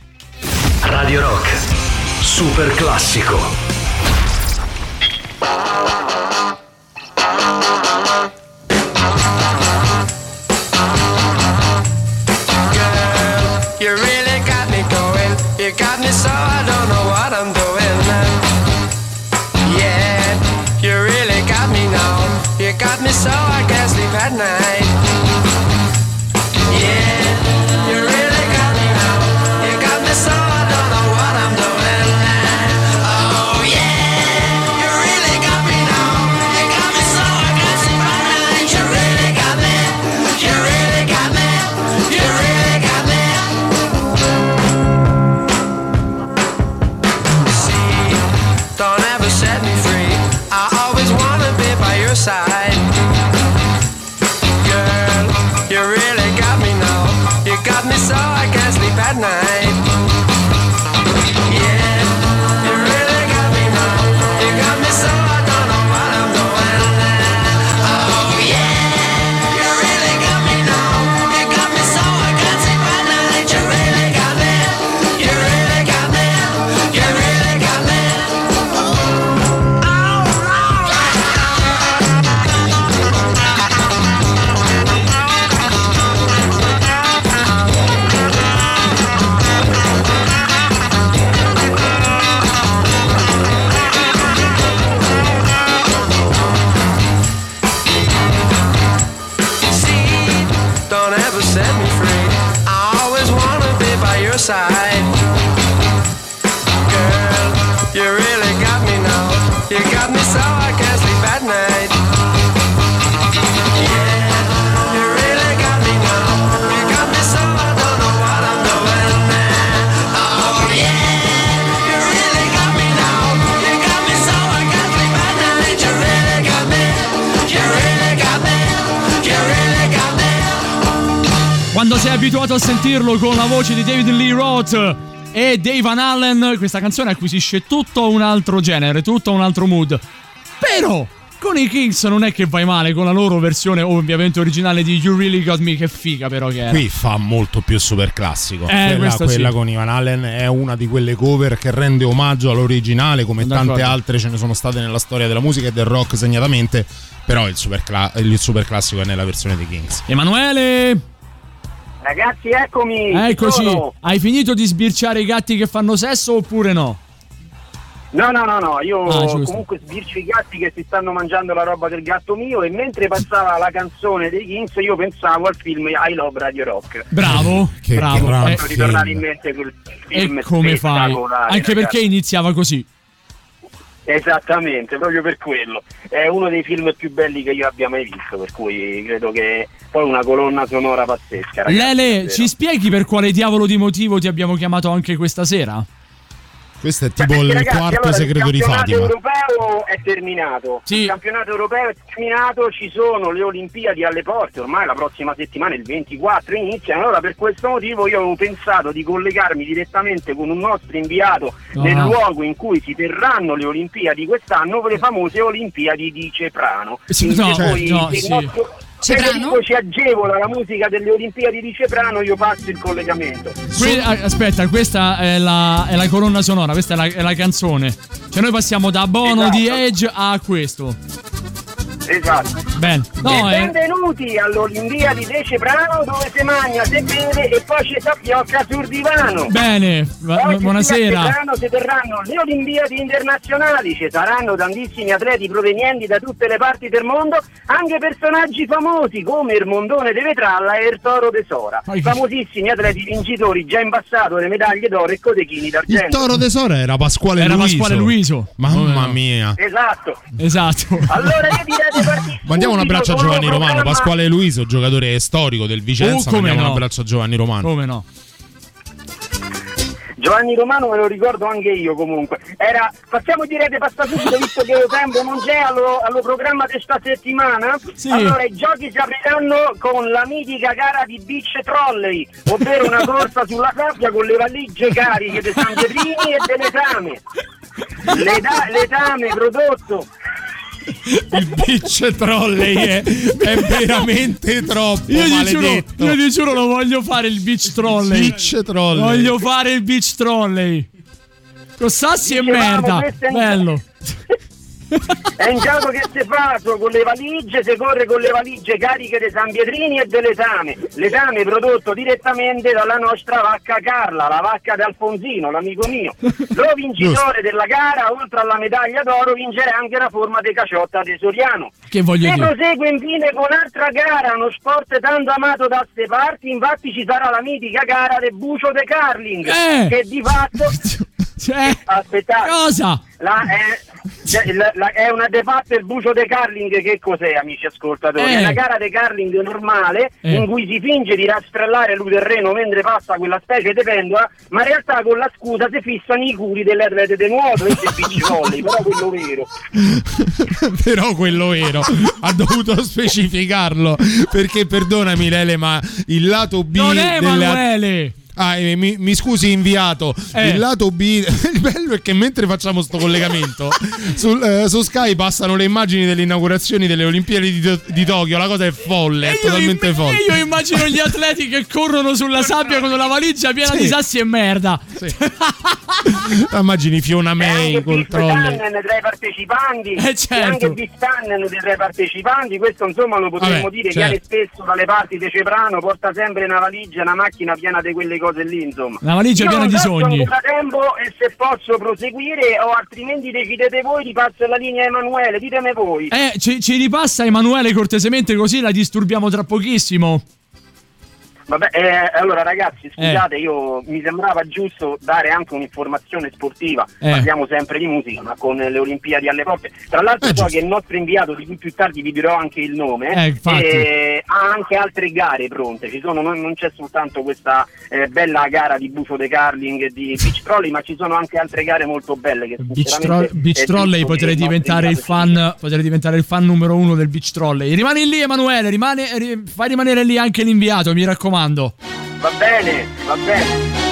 Radio Rock, super classico. Abituato a sentirlo con la voce di David Lee Roth e Dave Van Allen, questa canzone acquisisce tutto un altro genere, tutto un altro mood. Però con i Kings non è che vai male con la loro versione ovviamente originale di You Really Got Me, che figa però che era. Qui fa molto più super classico. Eh, quella quella sì. con Ivan Allen è una di quelle cover che rende omaggio all'originale, come D'accordo. tante altre ce ne sono state nella storia della musica e del rock segnatamente. Però il super, cla- il super classico è nella versione dei Kings. Emanuele, Ragazzi, eccomi! ci eccoci. Hai finito di sbirciare i gatti che fanno sesso oppure no? No, no, no, no, io Ah, comunque sbircio i gatti che si stanno mangiando la roba del gatto mio e mentre passava la canzone dei Kings io pensavo al film I Love Radio Rock. Bravo, Che bravo. gran Eh, Fatto ritornare in mente quel film e come fai? Anche ragazzi. perché iniziava così. Esattamente, proprio per quello. È uno dei film più belli che io abbia mai visto, per cui credo che poi una colonna sonora pazzesca. Ragazzi, Lele, ci spieghi per quale diavolo di motivo ti abbiamo chiamato anche questa sera? Questo è tipo Perché, il ragazzi, quarto allora, segreto di Il Fatima. campionato europeo è terminato. Sì. Il campionato europeo è terminato, ci sono le Olimpiadi alle porte, ormai la prossima settimana, il 24, iniziano. Allora, per questo motivo, io avevo pensato di collegarmi direttamente con un nostro inviato Ah. nel luogo in cui si terranno le Olimpiadi quest'anno, le famose Olimpiadi di Ceprano. Sì, no, poi, no, il sì. nostro Ceprano? Ci agevola la musica delle Olimpiadi di Ceprano, io passo il collegamento. Que- ah, aspetta, questa è la, è la colonna sonora, questa è la, è la canzone. Cioè noi passiamo da Bono Esatto. di Edge a questo. Esatto. Bene. e No, eh, benvenuti all'Olimpiadi de Ceprano dove si mangia, si beve e poi ci si appiocca sul divano. bene. Oggi buonasera. a Ceprano si terranno le Olimpiadi internazionali, ci saranno tantissimi atleti provenienti da tutte le parti del mondo, anche personaggi famosi come il Mondone de Vetralla e il Toro de Sora. Che- Famosissimi atleti vincitori già in passato le medaglie d'oro e codechini Il d'argento. toro tesoro era Pasquale Era Luiso. Pasquale Luiso. Mamma mia. Esatto. Esatto. Allora io direi di Mandiamo un abbraccio a Giovanni Romano, Pasquale Luiso, giocatore storico del Vicenza. Oh, Mandiamo no. un abbraccio a Giovanni Romano. Come no? Giovanni Romano me lo ricordo anche io comunque. Era, passiamo direte passa subito visto che lo tempo non c'è allo, allo programma di questa settimana. Sì. Allora i giochi si apriranno con la mitica gara di beach trolley, ovvero una corsa sulla sabbia con le valigie cariche dei San Pietrini e delle tame. L'eta- Letame prodotto Il bitch trolley è, è veramente troppo Io ti, giuro, io giuro lo voglio fare il beach trolley. Beach trolley. Voglio fare il beach trolley. Con sassi e merda. Bello. È un gioco che si fa con le valigie, si corre con le valigie cariche dei San Pietrini e dell'esame. L'esame prodotto direttamente dalla nostra vacca Carla, la vacca d'Alfonsino, l'amico mio. Lo vincitore della gara, oltre alla medaglia d'oro, vincerà anche la forma di caciotta di Soriano. Che voglio dire. prosegue infine con un'altra gara, uno sport tanto amato da ste parti, infatti ci sarà la mitica gara del bucio de curling, Eh! che di fatto... Cioè, Aspettate. cosa? La, è, cioè, la- la- è una de fatto il bucio de curling che cos'è amici ascoltatori? Eh. È una gara di curling normale Eh. in cui si finge di rastrellare lui terreno mentre passa quella specie di pendola ma in realtà con la scusa si fissano i culi delle atlete di nuoto e del beach volley però quello vero Però quello vero ha dovuto specificarlo perché perdonami Lele ma il lato B Non è delle Emanuele. Ah, eh, mi, mi scusi inviato, Eh. il lato B, il bello è che mentre facciamo sto collegamento sul- eh, su Sky passano le immagini delle inaugurazioni delle Olimpiadi di, To- di Tokyo, la cosa è folle, è totalmente im- folle. io immagino gli atleti che corrono sulla sabbia con una valigia piena Sì. di sassi e merda. Immagini Fiona May. Tannen tra i partecipanti Eh, e certo. anche Biff Tannen tra i partecipanti questo insomma lo potremmo Vabbè, dire certo. viene spesso dalle parti di Ceprano porta sempre una valigia una macchina piena di quelle cose lì insomma Una valigia Io piena di sogni. ancora tempo e se posso proseguire o altrimenti decidete voi di passo la linea a Emanuele ditemi voi Eh, ci, ci ripassa Emanuele cortesemente così la disturbiamo tra pochissimo. Vabbè, eh, allora ragazzi, scusate, io mi sembrava giusto dare anche un'informazione sportiva. Eh. Parliamo sempre di musica, ma con le Olimpiadi alle porte. Tra l'altro, Eh, so che il nostro inviato, di cui più tardi vi dirò anche il nome, Eh, eh, ha anche altre gare pronte. Ci sono, non, non c'è soltanto questa eh, bella gara di bucio de curling e di beach trolley, ma ci sono anche altre gare molto belle. Che Beach, tro- beach trolley potrei diventare il fan potrei diventare il fan numero uno del beach trolley rimani lì Emanuele rimane, ri- fai rimanere lì anche l'inviato mi raccomando Va bene, va bene.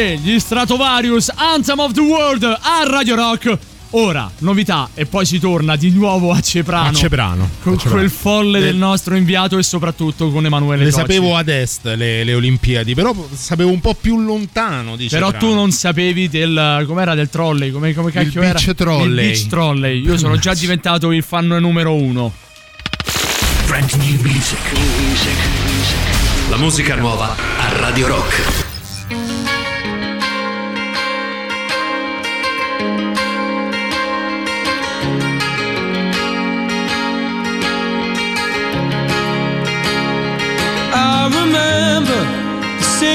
Gli Stratovarius Anthem of the World a Radio Rock. Ora, novità, e poi si torna di nuovo a Ceprano. A Ceprano. Con A Ceprano. quel folle Le- del nostro inviato e soprattutto con Emanuele Le Tocci. sapevo ad est le, le Olimpiadi, però sapevo un po' più lontano di Però Ceprano. tu non sapevi del. com'era del trolley? Come, come cacchio beach era? trolley. Il beach trolley. Io sono già diventato il fan numero uno. Brand new music. New music. La musica nuova a Radio Rock.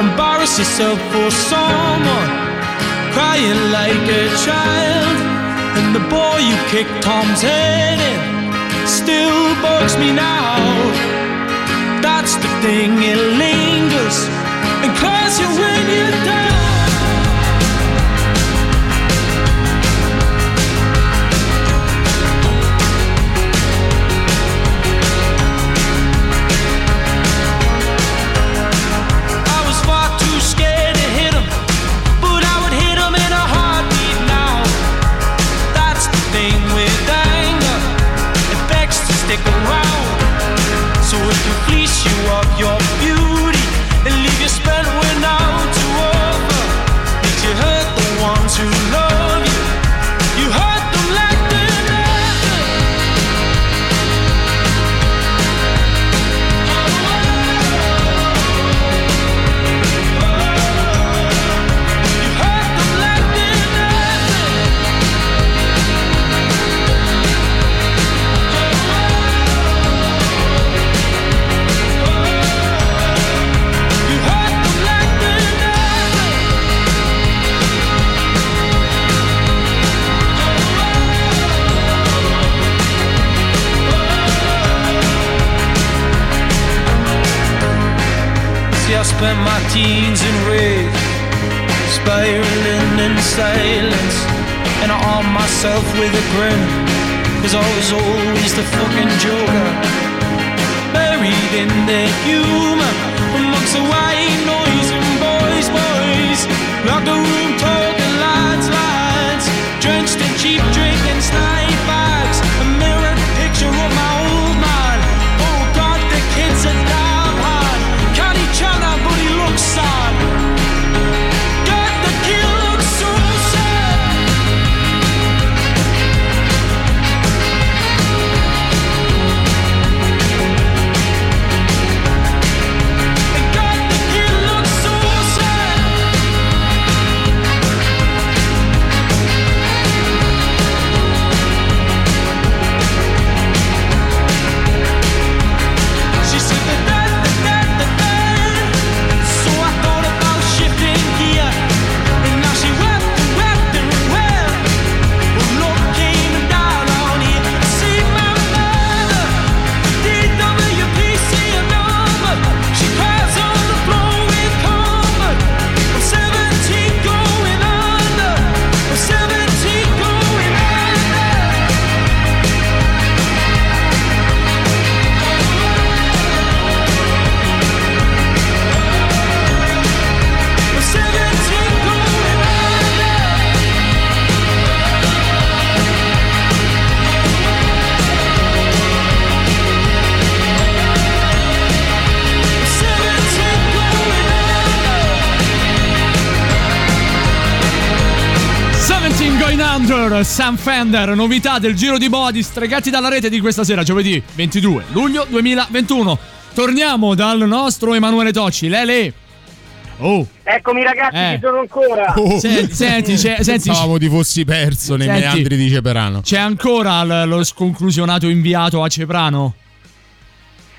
Embarrass yourself for someone, crying like a child. And the boy you kicked Tom's head in still bugs me now. That's the thing, it lingers and claws you when you're down. You of my teens in rage, spiraling in silence, and I arm myself with a grin, cause I was always the fucking joker. Buried in the humor, amongst the white noise and boys, boys, locker room talking lines, lines, drenched in cheap drink and snipe Seventeen Going Under, Sam Fender, novità del giro di body stregati dalla rete di questa sera, giovedì 22 luglio 2021. Torniamo dal nostro Emanuele Tocci, Lele. Oh, Eccomi ragazzi, Eh. ci sono ancora. Senti, senti, c'è- senti- Pensavamo ti fossi perso nei Senti. meandri di Ceperano. c'è ancora l- lo sconclusionato inviato a Ceprano?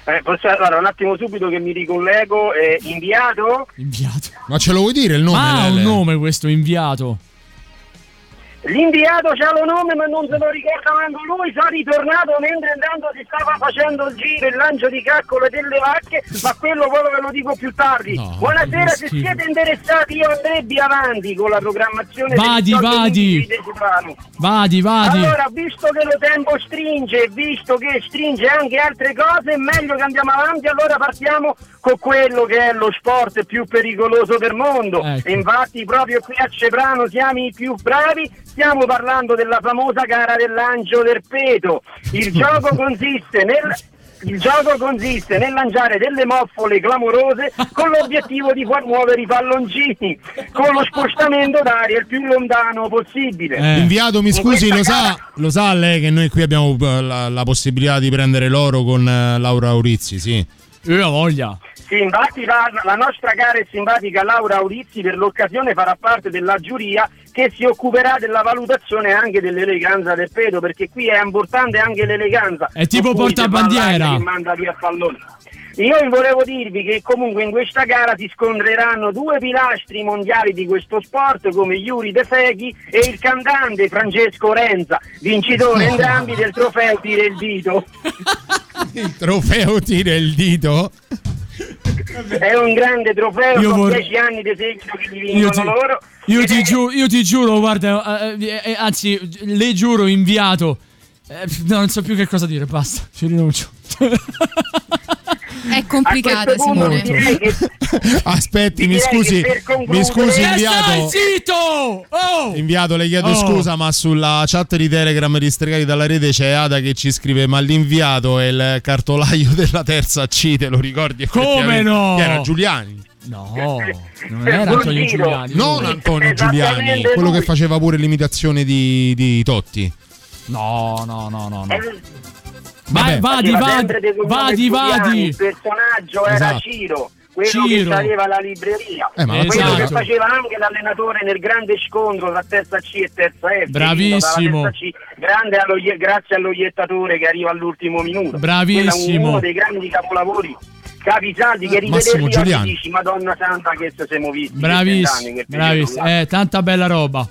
Eh, posso- allora, un attimo subito che mi ricollego. eh, inviato? Inviato. Ma ce lo vuoi dire il nome? Ma ha un nome questo inviato. L'inviato c'ha lo nome ma non se lo ricorda manco lui, sono ritornato mentre intanto si stava facendo il giro, il lancio di caccole delle vacche, ma quello poi ve lo dico più tardi. Buonasera, se schifo. siete interessati io andrei via avanti con la programmazione Vadi, vadi. Vadi, vadi. Allora, visto che lo tempo stringe, visto che stringe anche altre cose, è meglio che andiamo avanti, allora partiamo con quello che è lo sport più pericoloso del mondo. Ecco. E infatti proprio qui a Ceprano siamo i più bravi, stiamo parlando della famosa gara del lancio del peto. Il gioco consiste nel... Il gioco consiste nel lanciare delle moffole clamorose con l'obiettivo di far muovere i palloncini con lo spostamento d'aria il più lontano possibile. Eh. Inviato, mi scusi, lo gara- sa, lo sa lei che noi qui abbiamo eh, la, la possibilità di prendere l'oro con eh, Laura Aurizzi, sì. Io ho voglia. Sì, infatti la, la nostra cara e simpatica Laura Aurizzi per l'occasione farà parte della giuria che si occuperà della valutazione anche dell'eleganza del pedo, perché qui è importante anche l'eleganza. È tipo portabandiera. manda via pallone. Io volevo dirvi che comunque in questa gara si scontreranno due pilastri mondiali di questo sport come Yuri De Feghi e il cantante Francesco Renza, vincitore entrambi del trofeo Tire il Dito. Il trofeo tira il dito. È un grande trofeo, Io sono vor- dieci anni di seguito che li Io vincono ti, loro. io ti è- giuro, io ti giuro, guarda, eh, eh, eh, anzi, le giuro, inviato. Eh, no, non so più che cosa dire, basta, ci rinuncio. È complicata, Simone. che- Aspetti, mi scusi, concludere- mi scusi Eh, inviato. Oh! Inviato, le chiedo Oh. scusa, ma sulla chat di Telegram di Stregati dalla rete c'è Ada che ci scrive: Ma l'inviato è il cartolaio della terza C, te lo ricordi? Come no? Che era Giuliani. No, non era Antonio Giuliani. Non Antonio Giuliani, quello che faceva pure l'imitazione di, di Totti. No, no, no, no. no. Vai, vadi, vadi, vadi, vadi. Il personaggio era Esatto. Ciro. Quello Ciro. che aveva la libreria, Eh, ma quello esatto. che faceva anche l'allenatore nel grande scontro tra terza C e terza F. Bravissimo. grande allo- grazie all'oiettatore che arriva all'ultimo minuto. Bravissimo. Uno dei grandi capolavori capisaldi che Massimo rivederli oggi Giuliani. dici Madonna Santa che se siamo visti. Bravissimo, bravissimo. Eh, tanta bella roba.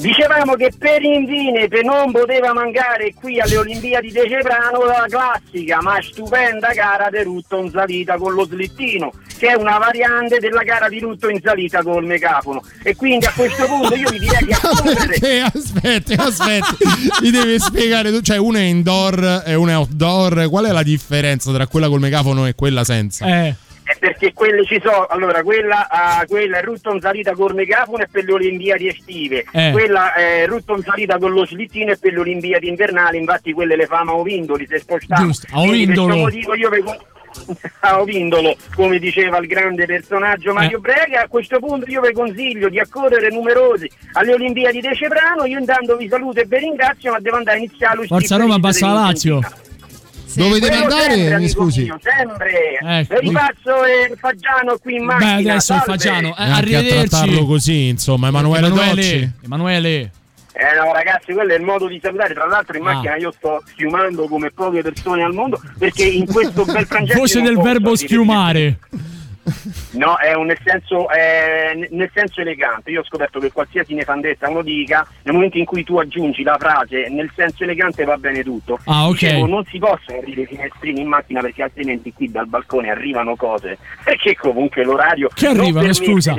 Dicevamo che per infine per non poteva mancare qui alle Olimpiadi di Ceprano la classica ma stupenda gara di rutto in salita con lo slittino, che è una variante della gara di rutto in salita col megafono. E quindi a questo punto io vi direi che a correre Perché? Aspetti, aspetti. Mi devi spiegare tu. Cioè, una è indoor e una è outdoor. Qual è la differenza tra quella col megafono e quella senza? Eh, è perché quelle ci sono, allora quella, ah, quella è rutto in salita col megafono è per le Olimpiadi estive, Eh. quella è rutto in salita con lo slittino è per le Olimpiadi invernali, infatti quelle le famo a Ovindoli se spostiamo. Giusto, a per Ovindolo. questo motivo io ve- a Ovindolo, come diceva il grande personaggio Mario Eh. Brega, a questo punto io vi consiglio di accorrere numerosi alle Olimpiadi di Ceprano, io intanto vi saluto e vi ringrazio, ma devo andare a iniziare Forza Roma, di bassa la Dove devi quello andare? sempre, Mi scusi. mio, sempre. Ecco. Ripasso il Faggiano qui in macchina. Beh, adesso il salve. Faggiano. Eh, Neanche a arrivederci. trattarlo così, insomma. Emanuele, Docci. Emanuele. Emanuele. Eh no ragazzi, quello è il modo di salutare. Tra l'altro in Ah. macchina io sto schiumando come poche persone al mondo perché in questo bel frangente Voce del verbo dire- schiumare. No, è un nel senso, è nel senso elegante. Io ho scoperto che qualsiasi nefandezza uno dica, nel momento in cui tu aggiungi la frase nel senso elegante va bene tutto. Ah, ok. Dicevo, non si possono aprire i finestrini in macchina perché altrimenti qui dal balcone arrivano cose. Perché comunque l'orario. Che arrivano, scusa?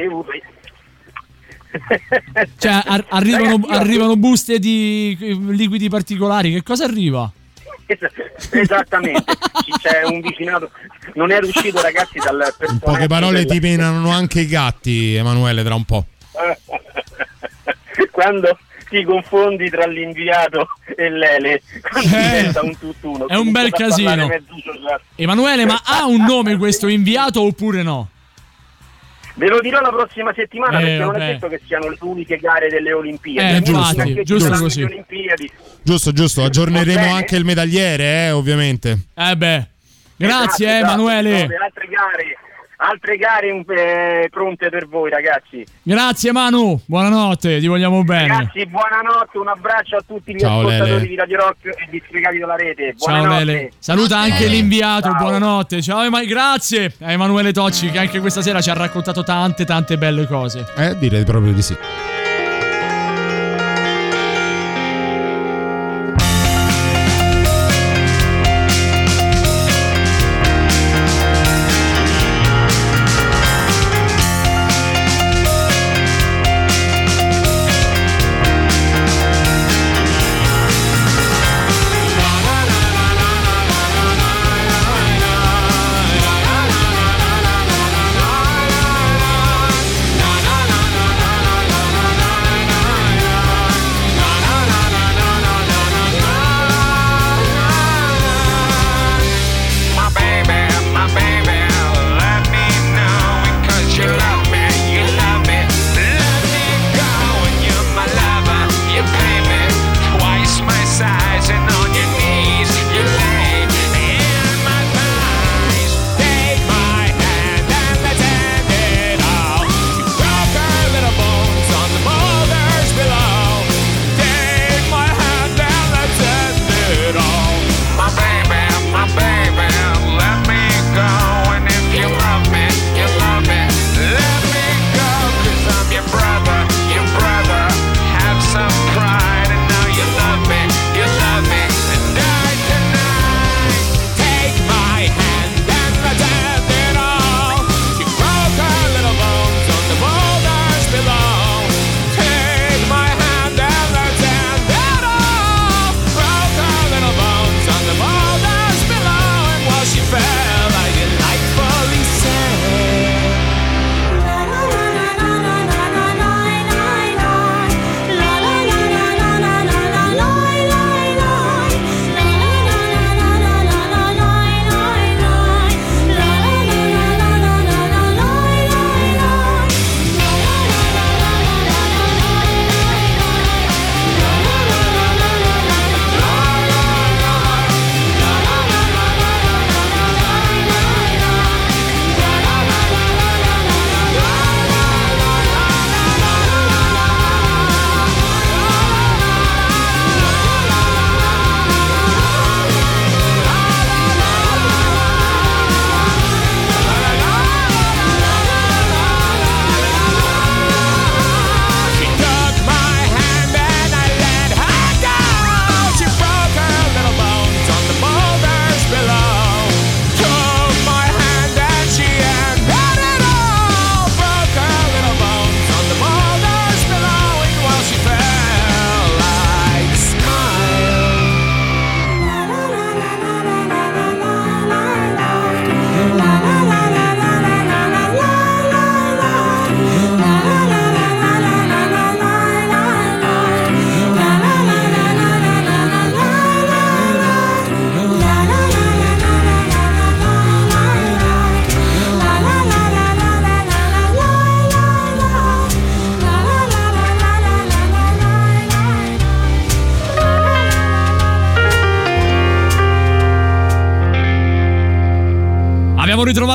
Cioè, ar- arrivano, Ragazzi, arrivano buste di eh, liquidi particolari. Che cosa arriva? Esattamente, c'è un vicinato. Non ero uscito, ragazzi, dal In poche parole ti penano anche i gatti, Emanuele, tra un po'. Quando ti confondi tra l'inviato e l'ele, quando diventa un tutt'uno. Eh, è un bel casino. Emanuele, ma ha un nome questo inviato oppure no? Ve lo dirò la prossima settimana Eh, perché non vabbè. è detto che siano le uniche gare delle Olimpiadi. Eh, ci giusto saranno così. Olimpiadi. Giusto, giusto. Aggiorneremo anche il medagliere, eh, ovviamente. Eh beh. Grazie, Esatto, eh, esatto, Emanuele. ci sono Le altre gare altre gare eh, pronte per voi ragazzi. Grazie Manu, buonanotte, ti vogliamo bene. Ragazzi, buonanotte, un abbraccio a tutti gli Ciao, ascoltatori Lele. di Radio Rock e di Spiegati dalla Rete. Ciao. Lele. Saluta anche l'inviato, Ciao. buonanotte. Ciao Ema- grazie a Emanuele Tocci che anche questa sera ci ha raccontato tante tante belle cose. Eh, direi proprio di sì.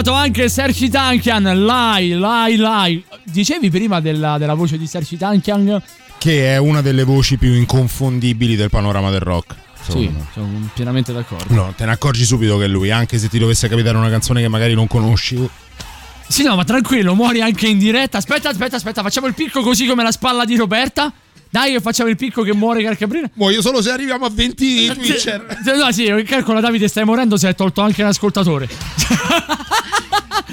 Ritrovato anche Sergi Tankian. Lai, lai, lai. Dicevi prima della, della voce di Sergi Tankian? Che è una delle voci più inconfondibili del panorama del rock. Sì, sono pienamente d'accordo. No, te ne accorgi subito che è lui, anche se ti dovesse capitare una canzone che magari non conosci. Sì, no, ma tranquillo, muori anche in diretta. Aspetta, aspetta, aspetta, facciamo il picco così come la spalla di Roberta. Dai, che facciamo il picco che muore Carcabrina. Muoio solo se arriviamo a 20 Twitcher. No, sì, calcola Davide, stai morendo se hai tolto anche l'ascoltatore.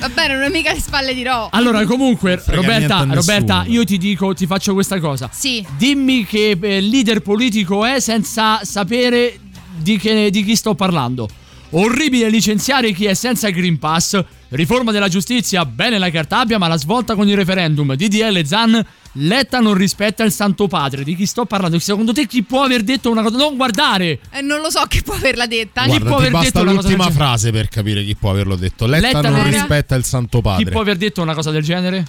Vabbè, non è mica le spalle di Ro. Allora, comunque, Roberta. Roberta, io ti dico, ti faccio questa cosa. Sì. Dimmi che eh, leader politico è senza sapere di, che- di chi sto parlando. Orribile licenziare chi è senza Green Pass. Riforma della giustizia, bene la Cartabia, ma la svolta con il referendum. DDL Zan, Letta non rispetta il Santo Padre. Di chi sto parlando? Secondo te chi può aver detto una cosa? Non guardare! Eh, non lo so chi può averla detta. Guarda, può ti aver basta detto una cosa l'ultima frase per capire chi può averlo detto. Letta, Letta non non- rispetta il Santo Padre. Chi può aver detto una cosa del genere?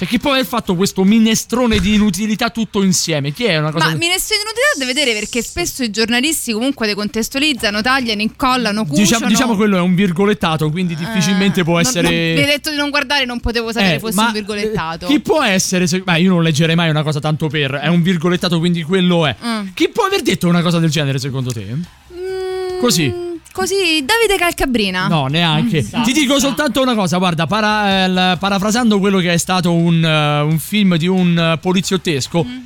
Cioè, chi può aver fatto questo minestrone di inutilità tutto insieme? Chi è una cosa Ma minestrone di inutilità deve vedere perché spesso i giornalisti comunque decontestualizzano, tagliano, incollano, cuciono. Diciamo, diciamo quello è un virgolettato, quindi difficilmente può Non- essere. non- mi hai detto di non guardare, non potevo sapere Eh, fosse ma, un virgolettato. Chi può essere? se- Beh, io non leggerei mai una cosa tanto per. È un virgolettato, quindi quello è. Mm. Chi può aver detto una cosa del genere, secondo te? Così. Così, Davide Calcabrina. No, neanche. Ti dico soltanto una cosa, guarda, para- eh, parafrasando quello che è stato un, eh, un film di un eh, poliziottesco, Mm.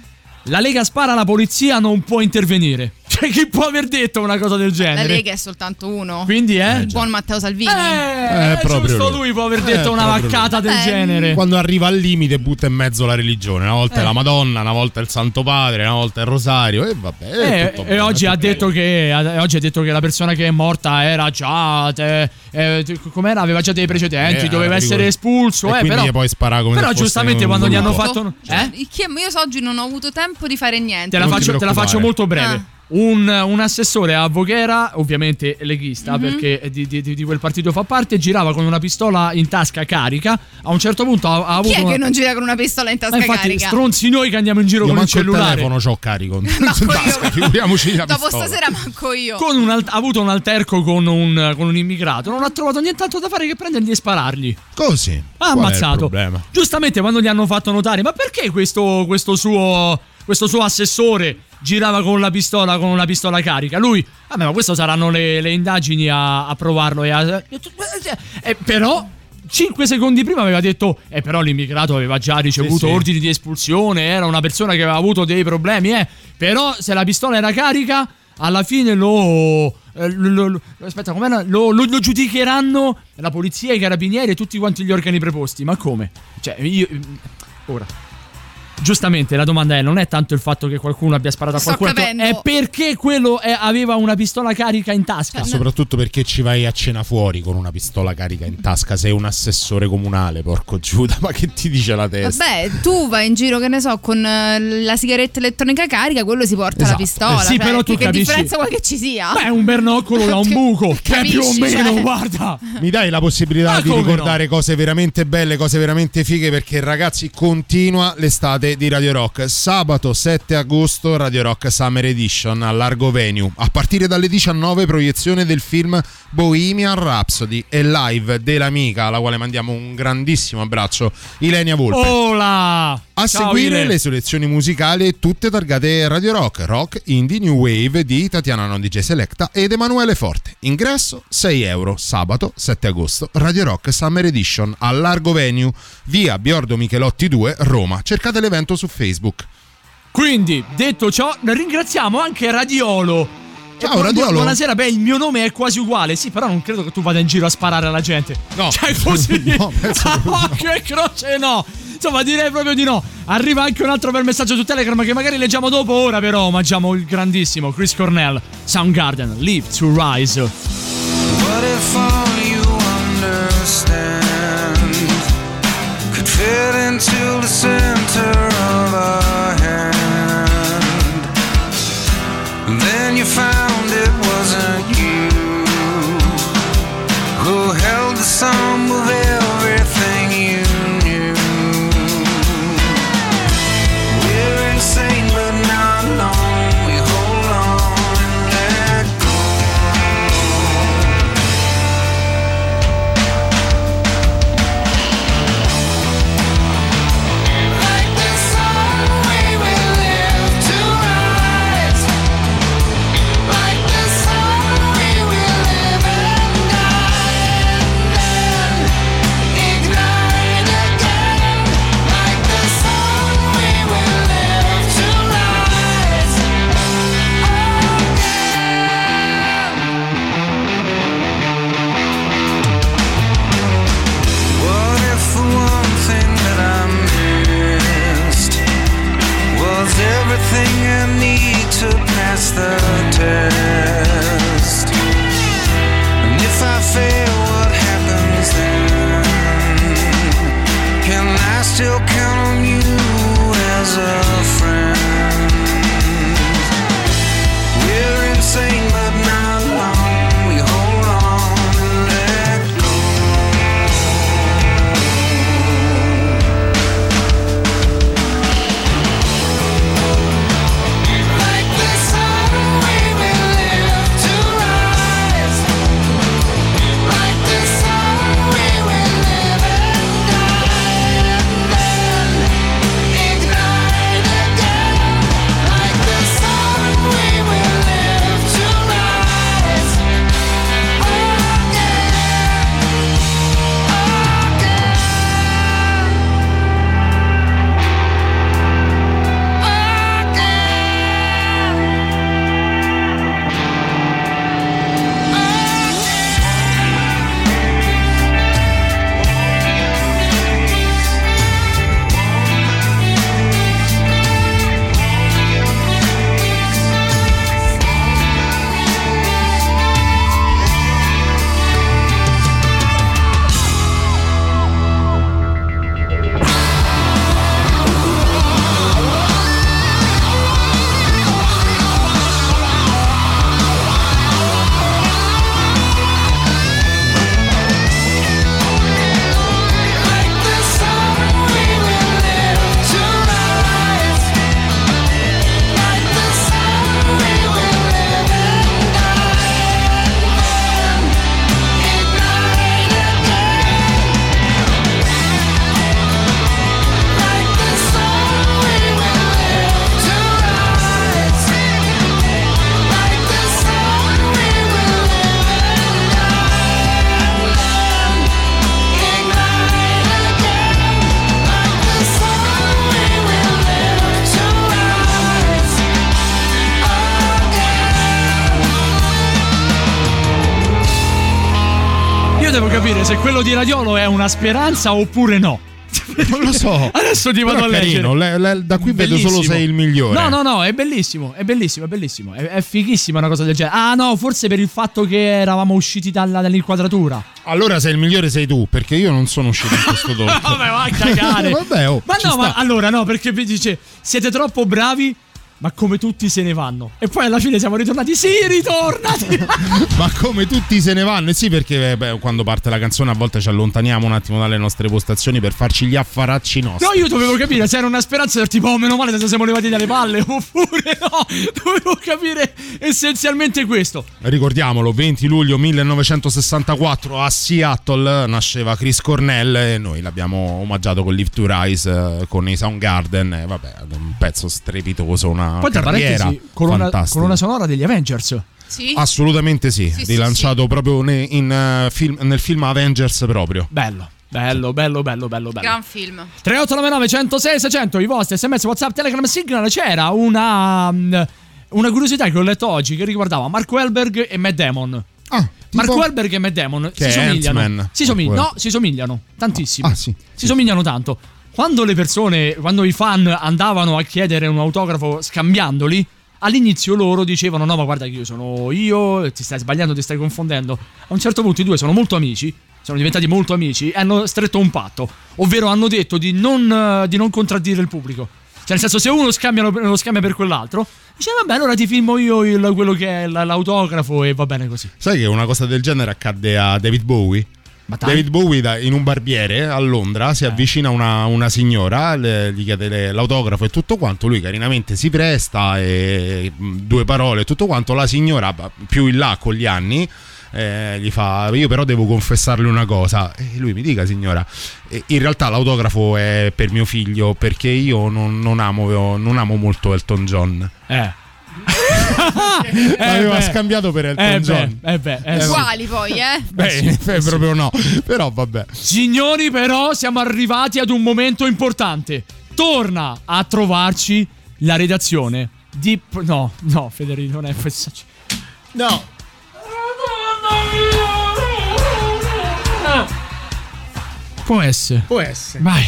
La Lega spara, la polizia non può intervenire. Cioè, chi può aver detto una cosa del La genere? Lega è soltanto uno. Quindi, eh? Il buon Matteo Salvini. Eh, proprio giusto lui. lui può aver Eh, detto una proprio vaccata lui. del Vabbè, genere. Quando arriva al limite butta in mezzo la religione. Una volta Eh. è la Madonna, una volta è il Santo Padre, una volta è il Rosario. E vabbè. è Eh, tutto e bene, oggi è ha, che, oggi ha detto che la persona che è morta era già. te- eh, com'era? Aveva già dei precedenti, Eh, doveva eh, essere ricordo. espulso. E eh, quindi però, gli puoi sparare come però giustamente quando gli hanno fatto. Cioè, Eh? io oggi non ho avuto tempo di fare niente. Te la, faccio, te la faccio molto breve. Ah. Un, un assessore a Voghera, ovviamente leghista, Mhm. perché di, di- di quel partito fa parte, girava con una pistola in tasca carica. A un certo punto ha, ha Chi avuto. è una- che non gira con una pistola in Ma tasca infatti, carica? stronzi noi che andiamo in giro Io con il manco il cellulare. telefono c'ho carico. in Manco tasca, figuriamoci la Dopo pistola. stasera manco io. Con un alt- ha avuto un alterco con un, con un immigrato. Non ha trovato nient'altro da fare che prendergli e sparargli. Così. Ha Qual è il ammazzato. problema? Giustamente quando gli hanno fatto notare, ma perché questo, questo suo, questo suo assessore girava con la pistola, con una pistola carica? Lui, vabbè, ma questo saranno le, le indagini a, a provarlo. E a, eh, però. 5 secondi prima aveva detto, eh però l'immigrato aveva già ricevuto Sì, sì. ordini di espulsione, era una persona che aveva avuto dei problemi, eh. Però se la pistola era carica, alla fine lo... eh, lo- lo- lo- aspetta, com'era? Lo, lo- lo giudicheranno la polizia, i carabinieri e tutti quanti gli organi preposti. Ma come? Cioè, io... Ora... Giustamente la domanda è: non è tanto il fatto che qualcuno abbia sparato a Sto qualcuno, capendo. è perché quello è- aveva una pistola carica in tasca. Cioè, Soprattutto perché ci vai a cena fuori con una pistola carica in tasca. Sei un assessore comunale, porco Giuda. Ma che ti dice la testa? Vabbè, tu vai in giro, che ne so, con eh, la sigaretta elettronica carica, quello si porta la Esatto. pistola. Eh sì, cioè, però tu che, che capisci- differenza vuoi che ci sia? Beh, un bernoccolo da un buco, che è più o Capisci, meno, cioè. guarda. Mi dai la possibilità Ma di ricordare cose veramente belle, cose veramente fighe perché ragazzi continua l'estate di Radio Rock. Sabato 7 agosto Radio Rock Summer Edition a Largo Venue. A partire dalle 19 proiezione del film Bohemian Rhapsody e live dell'amica alla quale mandiamo un grandissimo abbraccio Ilenia Volpe. Ola! A Ciao, seguire Ile. le selezioni musicali tutte targate Radio Rock, Rock, Indie, New Wave di Tatiana Non DJ Selecta ed Emanuele Forte. Ingresso 6 euro, sabato 7 agosto, Radio Rock Summer Edition a Largo Venue, via Biordo Michelotti 2, Roma. Cercate l'evento su Facebook. Quindi, detto ciò, ringraziamo anche Radiolo. Ciao, Radiolo. Buonasera, beh, il mio nome è quasi uguale. Sì, però non credo che tu vada in giro a sparare alla gente. No. Cioè, così. No, Ah, no. che croce, no. Insomma, direi proprio di no. Arriva anche un altro bel messaggio su Telegram che magari leggiamo dopo. Ora, però, omaggiamo il grandissimo Chris Cornell, Soundgarden, Live to Rise. What if all you understand could fit into the center fail, di Radiolo è una speranza oppure no. Non lo so. Adesso ti vado Però a leggere. le- le- da qui vedo solo Bellissimo. sei il migliore. No, no, no, è bellissimo, è bellissimo, è bellissimo. È, è fighissima una cosa del genere. Ah, no, forse per il fatto che eravamo usciti dalla- dall'inquadratura. Allora sei il migliore sei tu, perché io non sono uscito in questo talk. Vabbè, va a cagare. Vabbè, oh, ma no, sta. ma allora no, perché vi dice siete troppo bravi. Ma come tutti se ne vanno. E poi alla fine siamo ritornati. Sì, ritornati. Ma come tutti se ne vanno? Eh sì, perché eh, beh, quando parte la canzone a volte ci allontaniamo un attimo dalle nostre postazioni per farci gli affaracci nostri. No, io dovevo capire se era una speranza del tipo, oh, meno male se siamo levati dalle palle. Oppure no, dovevo capire essenzialmente questo. Ricordiamolo, 20 luglio 1964 a Seattle nasceva Chris Cornell e noi l'abbiamo omaggiato con Live to Rise eh, con i Soundgarden. E vabbè, un pezzo strepitoso, una Poi tra carriera parentesi, colonna, colonna sonora degli Avengers. Sì. Assolutamente sì, Sì, sì, rilanciato proprio ne- in, eh, film- nel film Avengers proprio. Bello, bello, bello, bello, bello, bello. Gran film. 3899 106 600 i vostri sms whatsapp telegram signal c'era una mm, una curiosità che ho letto oggi che riguardava Marco Elberg e Matt Damon Ah, Marco Elberg e Matt Damon Che si somigliano si somigliano no si somigliano tantissimo Ah, sì. si somigliano tanto quando le persone quando i fan andavano a chiedere un autografo scambiandoli All'inizio loro dicevano: No, ma guarda, che io sono io, ti stai sbagliando, ti stai confondendo. A un certo punto i due sono molto amici, sono diventati molto amici e hanno stretto un patto, ovvero hanno detto di non, di non contraddire il pubblico. Cioè, nel senso, se uno scambia, lo scambia per quell'altro, dice: Vabbè, allora ti filmo io il- quello che è l'autografo e va bene così. Sai che una cosa del genere accadde a David Bowie? David Bowie in un barbiere a Londra si avvicina una, una signora, le- gli chiede l'autografo e tutto quanto, lui carinamente si presta e due parole e tutto quanto, la signora più in là con gli anni eh, gli fa io però devo confessarle una cosa. E lui mi dica signora "E in realtà l'autografo è per mio figlio perché io non, non amo, non amo molto Elton John. Eh. L'aveva beh. scambiato per Elton Eh John beh, eh beh, eh sì. Uguali poi, eh? Beh, eh, proprio no. Però vabbè. Signori, però, siamo arrivati ad un momento importante. Torna a trovarci la redazione di. No, no, Federico, non è messaggio. No. Può essere. Può essere. Vai.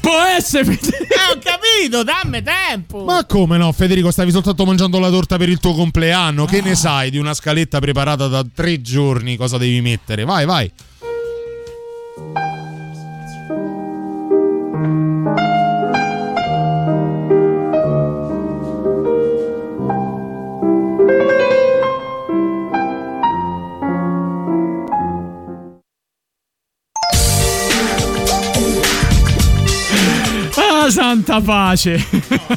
Può essere, Federico. Eh, ho capito, dammi tempo. Ma come no, Federico? Stavi soltanto mangiando la torta per il tuo compleanno. Che ne sai di una scaletta preparata da tre giorni? Cosa devi mettere? Vai, vai. Santa pace.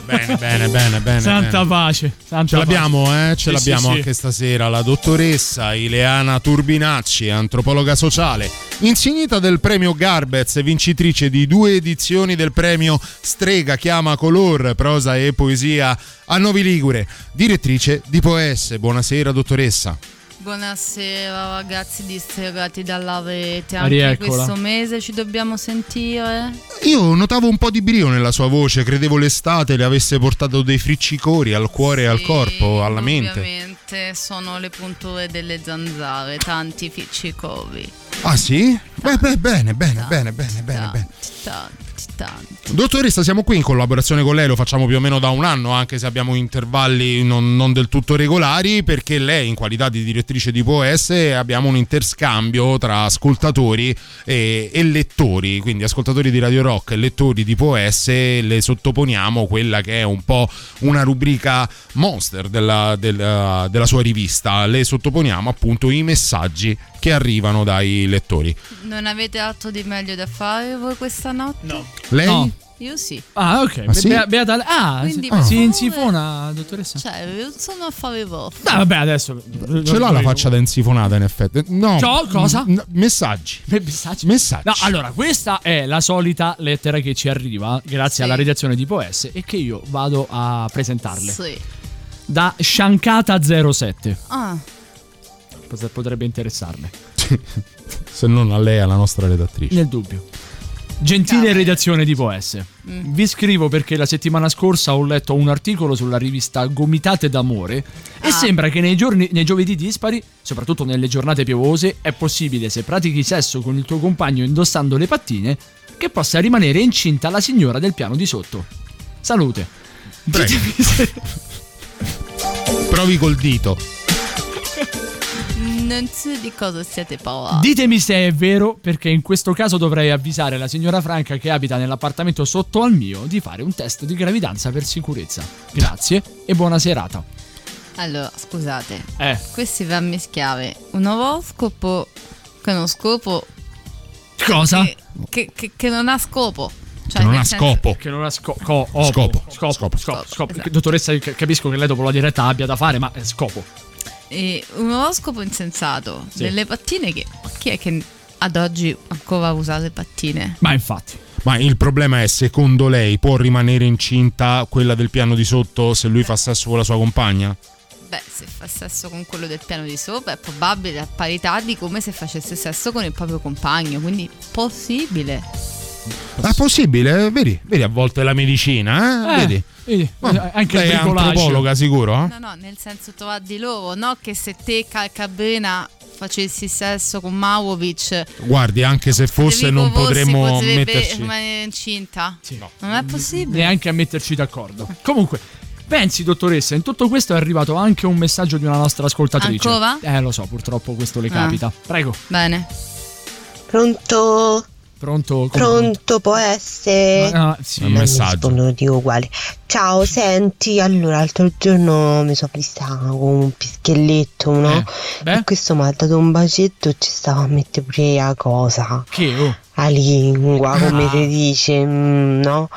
Bene, bene, bene, bene. Santa bene. pace. Santa Ce l'abbiamo, pace. eh? Ce Sì, l'abbiamo sì, sì. anche stasera. La dottoressa Ileana Turbinacci, antropologa sociale, insignita del premio Garbez, vincitrice di due edizioni del premio Strega Chiama Color, prosa e poesia a Novi Ligure, direttrice di Poesse. Buonasera, dottoressa. Buonasera ragazzi distregati dalla rete. Anche Rieccola. questo mese ci dobbiamo sentire. Io notavo un po' di brio nella sua voce, credevo l'estate le avesse portato dei friccicori al cuore e al corpo, alla mente. Ovviamente sono le punture delle zanzare, tanti ficcicori. Ah sì? Beh, beh, bene, bene, bene, bene, bene, bene. Tanti, tanti. Dottoressa, siamo qui in collaborazione con lei, lo facciamo più o meno da un anno, anche se abbiamo intervalli non, non del tutto regolari, perché lei, in qualità di direttrice di POS, abbiamo un interscambio tra ascoltatori e, e lettori, quindi ascoltatori di Radio Rock e lettori di POS, le sottoponiamo quella che è un po' una rubrica monster della, della- della sua rivista, le sottoponiamo appunto i messaggi che arrivano dai lettori. Non avete altro di meglio da fare voi questa notte? No. Lei? No. Io sì. Ah, ok. Ah, sì? Bea- beata ah, Quindi, si- per si insifona, dottoressa. Cioè, sono affari vostri. Ah, vabbè, adesso. Ce l'ha la faccia da insifonata in effetti. No. Ciao, cosa? n- messaggi. Messaggi. Messaggi. No, allora, questa è la solita lettera che ci arriva grazie alla redazione di Poes e che io vado a presentarle. Sì. Da Shankata07. Ah, Potrebbe interessarle. Se non a lei, alla nostra redattrice. Nel dubbio. Gentile redazione di Poesse, vi scrivo perché la settimana scorsa ho letto un articolo sulla rivista Gomitate d'amore e sembra che nei, giorni, nei giovedì dispari, soprattutto nelle giornate piovose, è possibile se pratichi sesso con il tuo compagno indossando le pattine che possa rimanere incinta la signora del piano di sotto. Salute. Prego. Provi col dito. Non so di cosa siete parlando. Ditemi se è vero, perché in questo caso dovrei avvisare la signora Franca che abita nell'appartamento sotto al mio di fare un test di gravidanza per sicurezza. Grazie e buona serata. Allora, scusate. Eh. Questi va a mischiare un oroscopo con uno scopo Cosa? che, che- che- che non ha scopo. Cioè, Che non ha senso- scopo. Che non ha sco- co- opo. Scopo. Scopo. Scopo. Scopo. esatto. Dottoressa, capisco che lei dopo la diretta abbia da fare, ma è scopo. E un oroscopo insensato. Sì. Delle pattine che. Chi è che ad oggi ancora usa le pattine? Ma infatti. Ma il problema è, secondo lei, può rimanere incinta quella del piano di sotto se lui fa sesso con la sua compagna? Beh, se fa sesso con quello del piano di sopra è probabile a parità di come se facesse sesso con il proprio compagno, quindi possibile. È possibile, vedi, vedi a volte la medicina, eh? Eh, vedi? vedi, Ma anche lei è antropologa, sicuro? eh? No, no, nel senso trovare di loro, no? Che se te, Calcabrina, facessi sesso con Maurovic, Guardi, anche se fosse non potremmo metterci. rimanere incinta? no. Non è possibile. Neanche a metterci d'accordo. Comunque, pensi, dottoressa, in tutto questo è arrivato anche un messaggio di una nostra ascoltatrice. Ancora? Eh, lo so, purtroppo questo le Ah. capita. Prego. Bene. Pronto? Pronto? Pronto, può essere? Ah, sì. Un messaggio. Rispondono di uguale. Ciao, senti, allora l'altro giorno mi sono vista con un pischelletto, no? Eh. E questo mi ha dato un bacetto e ci stava a mettere pure la cosa. Che? Oh. La lingua, come Ah. si dice, mm, no?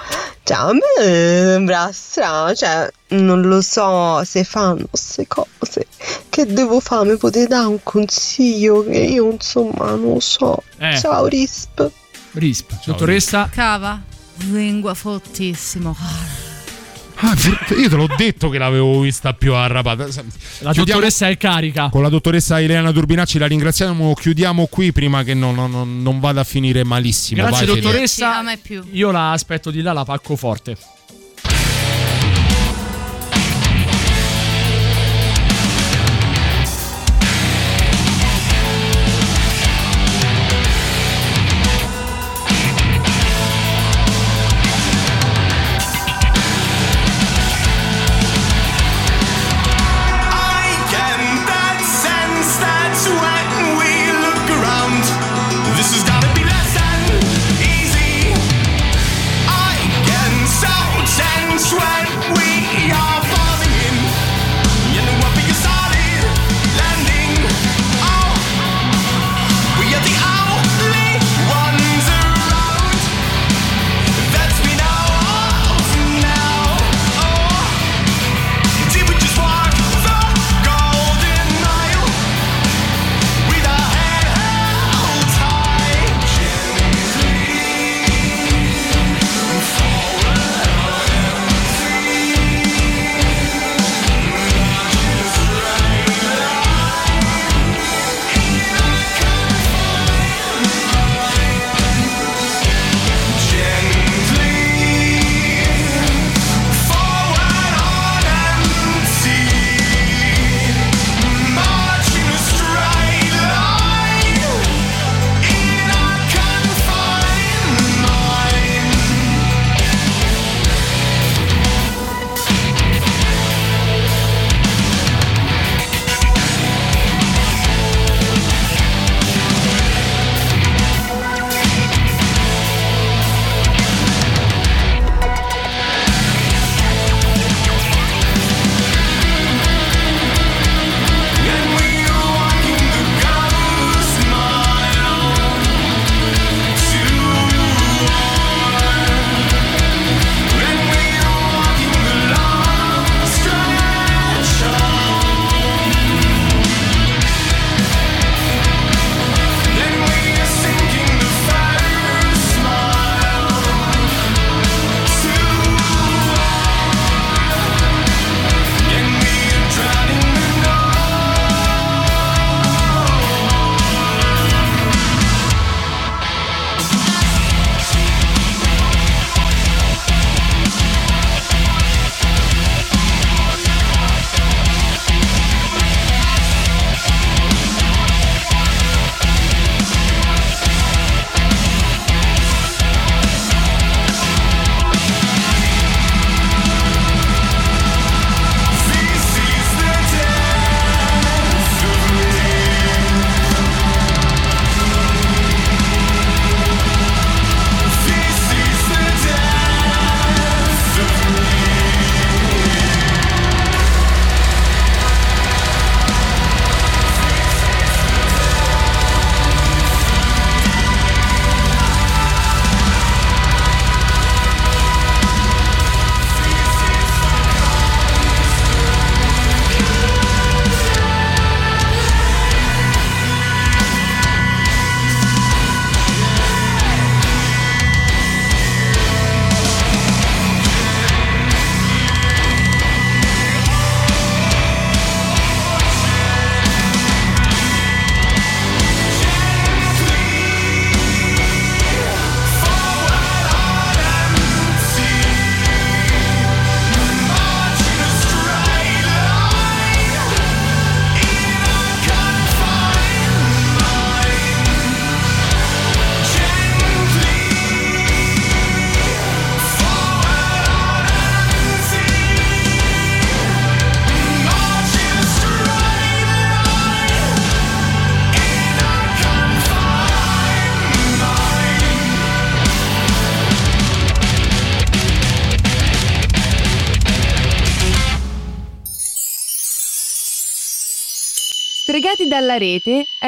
Cioè, a me sembra strano, cioè, non lo so se fanno queste cose. Che devo fare? Mi potete dare un consiglio? Che io, insomma, non lo so. Eh. Ciao, Risp. Risp. Dottoressa? Cava. Lingua fortissimo. Ah, io te l'ho detto che l'avevo vista più arrapata. La Chiudiamo- dottoressa è carica. Con la dottoressa Elena Durbinacci la ringraziamo. Chiudiamo qui prima che non, non- non- non vada a finire malissimo. Grazie, Vai, dottoressa. Io la aspetto di là, la pacco forte.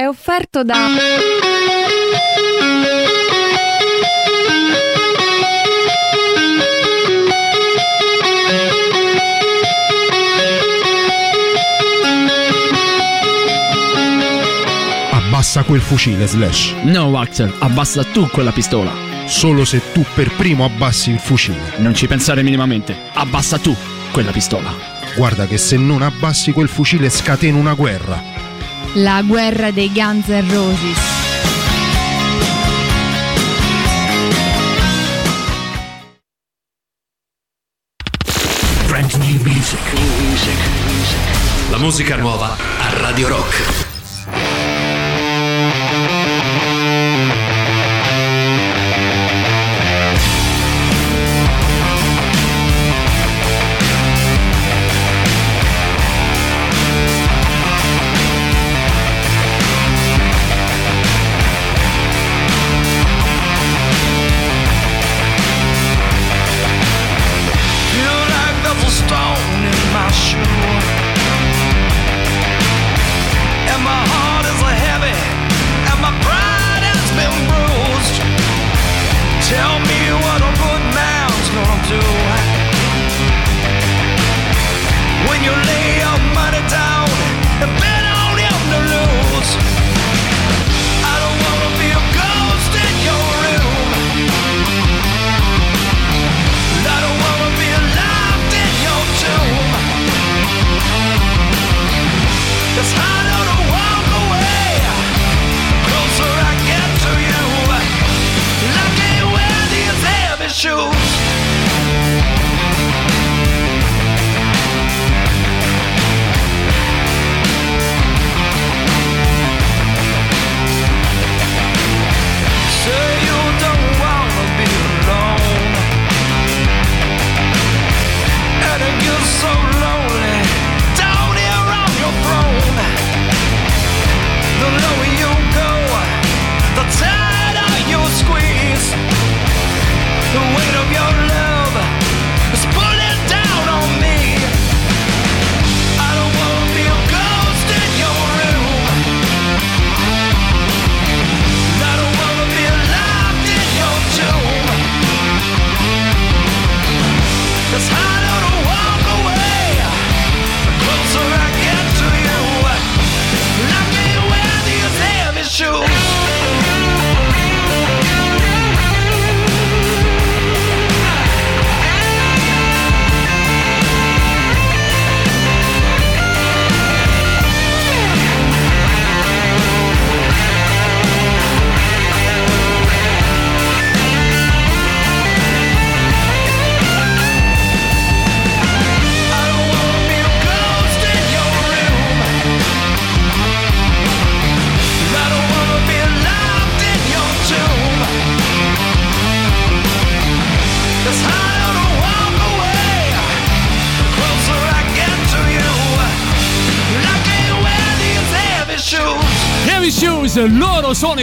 È offerto da... Abbassa quel fucile, Slash. No, Axel, abbassa tu quella pistola. Solo se tu per primo abbassi il fucile. Non ci pensare minimamente. Abbassa tu quella pistola. Guarda che se non abbassi quel fucile scateno una guerra. La guerra dei Guns N' Roses. Brand new music. La musica nuova a Radio Rock.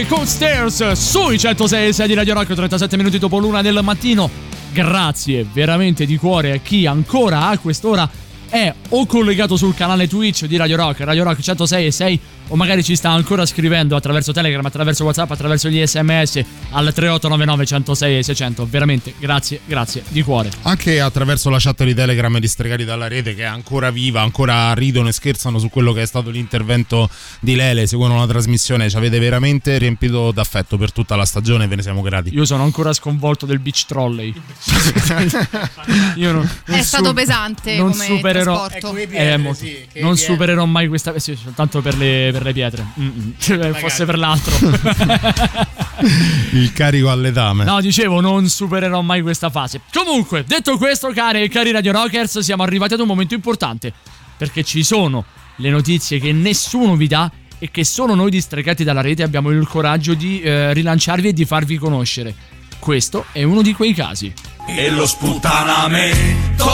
Cold Stairs sui 106 e 6 di Radio Rock 37 minuti dopo l'una del mattino. Grazie veramente di cuore a chi ancora a quest'ora è o collegato sul canale Twitch di Radio Rock, Radio Rock 106 e 6 o magari ci sta ancora scrivendo attraverso Telegram, attraverso WhatsApp, attraverso gli SMS al 3899 106 e 600. Veramente grazie, grazie di cuore. Anche attraverso la chat di Telegram di Stregati dalla rete che è ancora viva, ancora ridono e scherzano su quello che è stato l'intervento di Lele, seguono la trasmissione, ci avete veramente riempito d'affetto per tutta la stagione e ve ne siamo grati. Io sono ancora sconvolto del beach trolley. Io non, È non stato su- pesante non come supererò, trasporto. eh, mo- non supererò mai questa. Sì, soltanto per le, per le pietre. Mm-mm. Cioè, Fosse per l'altro. Il carico all'etame. No, dicevo, non supererò mai questa fase. Comunque, detto questo, cari e cari Radio Rockers, siamo arrivati ad un momento importante. Perché ci sono le notizie che nessuno vi dà e che solo noi distregati dalla rete abbiamo il coraggio di eh, rilanciarvi e di farvi conoscere. Questo è uno di quei casi. E lo sputanamento,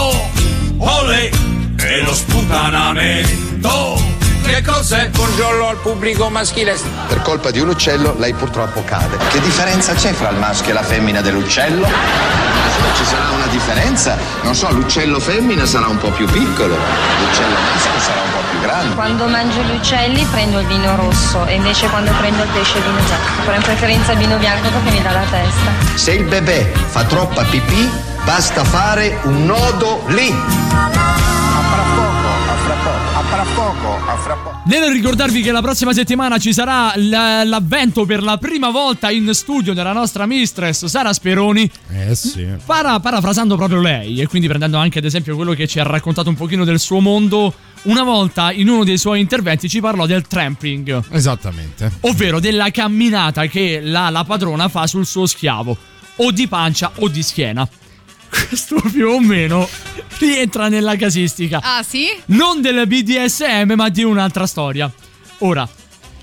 ole, e lo sputanamento, Che cos'è? Buongiorno al pubblico maschile. Per colpa di un uccello lei purtroppo cade. Che differenza c'è fra il maschio e la femmina dell'uccello? Ci sarà una differenza? Non so, l'uccello femmina sarà un po' più piccolo, l'uccello maschio sarà un po' più grande. Quando mangio gli uccelli prendo il vino rosso e invece quando prendo il pesce il vino bianco. Però in preferenza il vino bianco perché mi dà la testa. Se il bebè fa troppa pipì, basta fare un nodo lì. A fra poco, a fra poco. Nel ricordarvi che la prossima settimana ci sarà l- l'avvento per la prima volta in studio della nostra mistress Sara Speroni. Eh sì. Para- parafrasando proprio lei e quindi prendendo anche ad esempio quello che ci ha raccontato un pochino del suo mondo, una volta in uno dei suoi interventi ci parlò del tramping, Esattamente. ovvero della camminata che la, la padrona fa sul suo schiavo, o di pancia o di schiena. Questo più o meno rientra nella casistica. Ah, sì? Non del BDSM, ma di un'altra storia. Ora,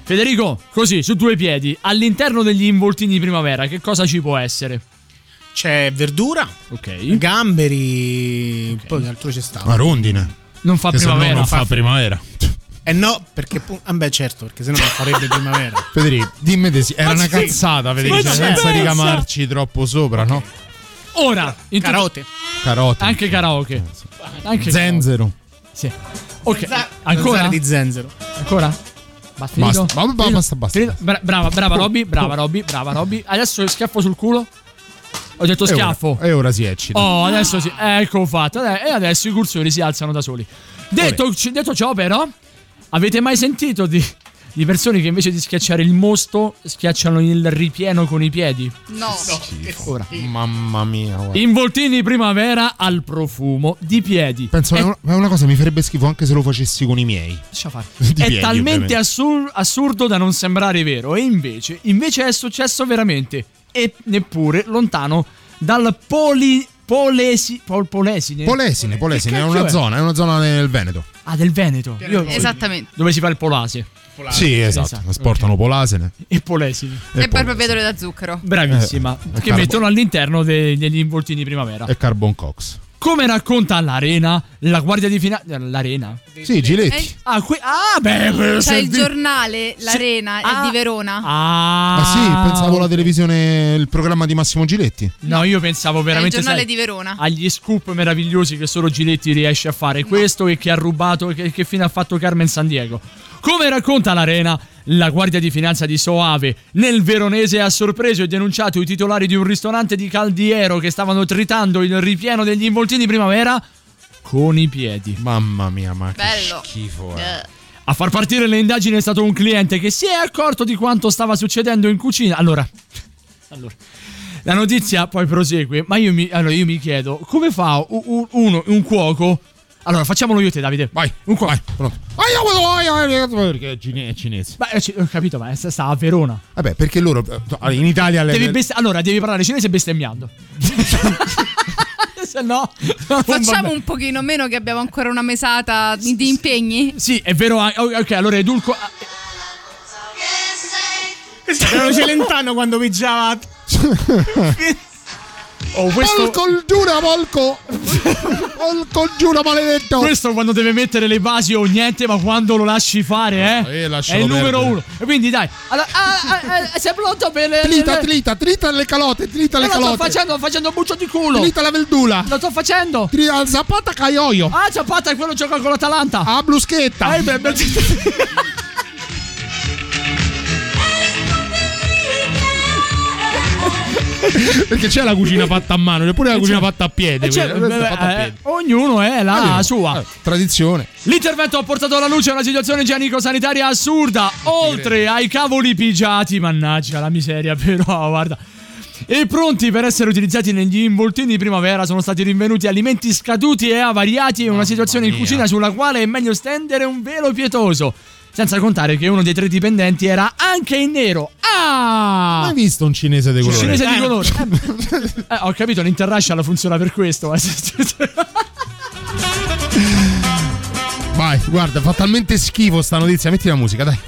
Federico, così, su due piedi, all'interno degli involtini di primavera, che cosa ci può essere? C'è verdura, ok, gamberi, poi che altro c'è stato? Una rondine. Non fa Che se no primavera. non fa primavera. Eh no, perché ah beh certo, perché sennò non farebbe primavera. Federico, dimmi di sì. Era Ma una sì, cazzata, Federico. ma senza pensa. ricamarci troppo sopra, no? Ora, in tut- Carote. Carote. Anche karaoke. Anche Zenzero. Sì. Ok, ancora? di zenzero. Ancora? Basta? Basta, ba- ba- Finito? basta, basta. Finito? Bra- brava, brava Robby, brava Robby, brava Robby. Adesso schiaffo sul culo. Ho detto schiaffo. E ora si eccita. Oh, adesso sì. Ecco fatto. Eh, E adesso i cursori si alzano da soli. Detto, detto ciò, però, avete mai sentito di, di persone che invece di schiacciare il mosto schiacciano il ripieno con i piedi? No. Ora. Mamma mia. guarda. Involtini primavera al profumo di piedi. Penso È- è una, cosa che mi farebbe schifo anche se lo facessi con i miei. Lascia fare. Di è piedi, talmente assur- assurdo da non sembrare vero. E invece, invece è successo veramente. E neppure lontano dal poli. Polesi, pol- polesine. Polesine, Polesine, è una è? zona, è una zona nel Veneto. Ah, del Veneto. Io- Esattamente. Dove si fa il polase. Sì, esatto. Esatto, Esportano polasene. E polesine. E poi proprietario da zucchero. Bravissima. Eh, che carbo- mettono all'interno de- degli involtini primavera. E Carbon Cox. Come racconta l'Arena, la guardia di finanza. L'Arena? Sì, Giletti. Eh, Ah, que- ah, beh, beh, C'è se il giornale, l'Arena, è di Verona. Ah, Ma sì, pensavo la televisione, il programma di Massimo Giletti. No, io pensavo È il veramente giornale sai, di Verona. agli scoop meravigliosi che solo Giletti riesce a fare. Questo e che ha rubato, che, che fine ha fatto Carmen San Diego. Come racconta l'Arena, la guardia di finanza di Soave nel veronese ha sorpreso e denunciato i titolari di un ristorante di Caldiero che stavano tritando il ripieno degli involtini primavera con i piedi. Mamma mia, ma che Bello. schifo. eh. Eh. A far partire le indagini è stato un cliente che si è accorto di quanto stava succedendo in cucina. Allora, allora la notizia poi prosegue, ma io mi, allora io mi chiedo come fa u- u- uno, un cuoco. Allora, facciamolo io e te, Davide. Vai, un cuoco. vai, pronto. Ah, Perché è cine- è cinese. Beh, eh, ho capito, ma sta a Verona. Vabbè, perché loro eh, in Italia le- Devi best- allora, devi parlare cinese bestemmiando. Se no, Facciamo un pochino meno che abbiamo ancora una mesata di, di impegni. Sì, è vero. anche- Ok, allora Edulco. ah, Era Celentano quando pigiava. Oh, questo. Volco, giura, Volco! Volco, giura, maledetto! Questo quando deve mettere le basi o niente, ma quando lo lasci fare, eh? Eh, è il numero perdere. uno. E quindi dai. Allora, ah, ah, ah, sei pronto per le. Trita, le- trita, trita le calote, trita le Eh, lo sto calote. facendo, sto facendo buccio di culo. Trita la verdura. Lo sto facendo. Trita zapata caioio. Ah, Zapata è quello che gioca con l'Atalanta. Ah, bruschetta. Eh, beh, beh, Perché c'è la cucina fatta a mano, c'è pure la cucina fatta a piede. Eh, cioè, beh, fatta a eh, piedi. ognuno è la Ah, sua. eh, tradizione. L'intervento ha portato alla luce una situazione igienico-sanitaria assurda, oltre ai cavoli pigiati, mannaggia la miseria, però guarda. E pronti per essere utilizzati negli involtini di primavera sono stati rinvenuti alimenti scaduti e avariati e una situazione in cucina sulla quale è meglio stendere un velo pietoso. Senza contare che uno dei tre dipendenti era anche in nero. Ah! Hai visto un cinese di colore? Cinese di colore. Eh, ho capito, l'interracial funziona per questo. Vai, guarda, fa talmente schifo sta notizia. Metti la musica, dai.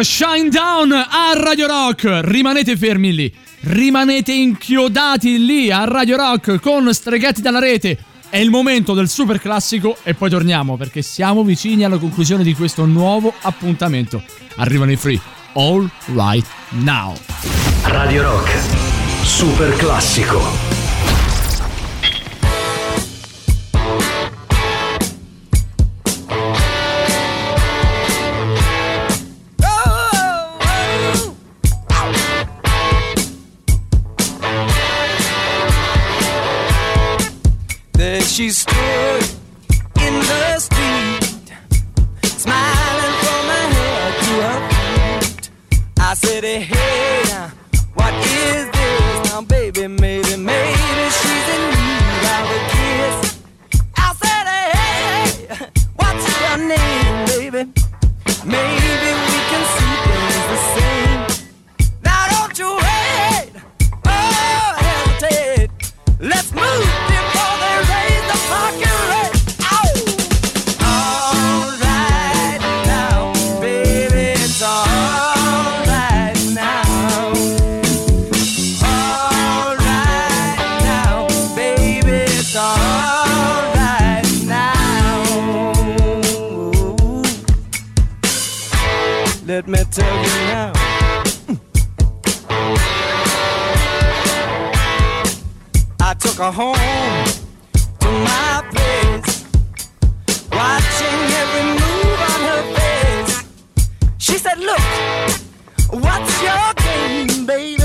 loro Shine Down a Radio Rock. Rimanete fermi lì, rimanete inchiodati lì a Radio Rock con Streghetti dalla rete. È il momento del super classico e poi torniamo perché siamo vicini alla conclusione di questo nuovo appuntamento. Arrivano i free, all right now. Radio Rock, super classico. She stood in the street, smiling from her head to her feet. I said, Hey. let me tell you now. Mm. I took her home to my place, watching every move on her face. She said, Look, what's your game, baby?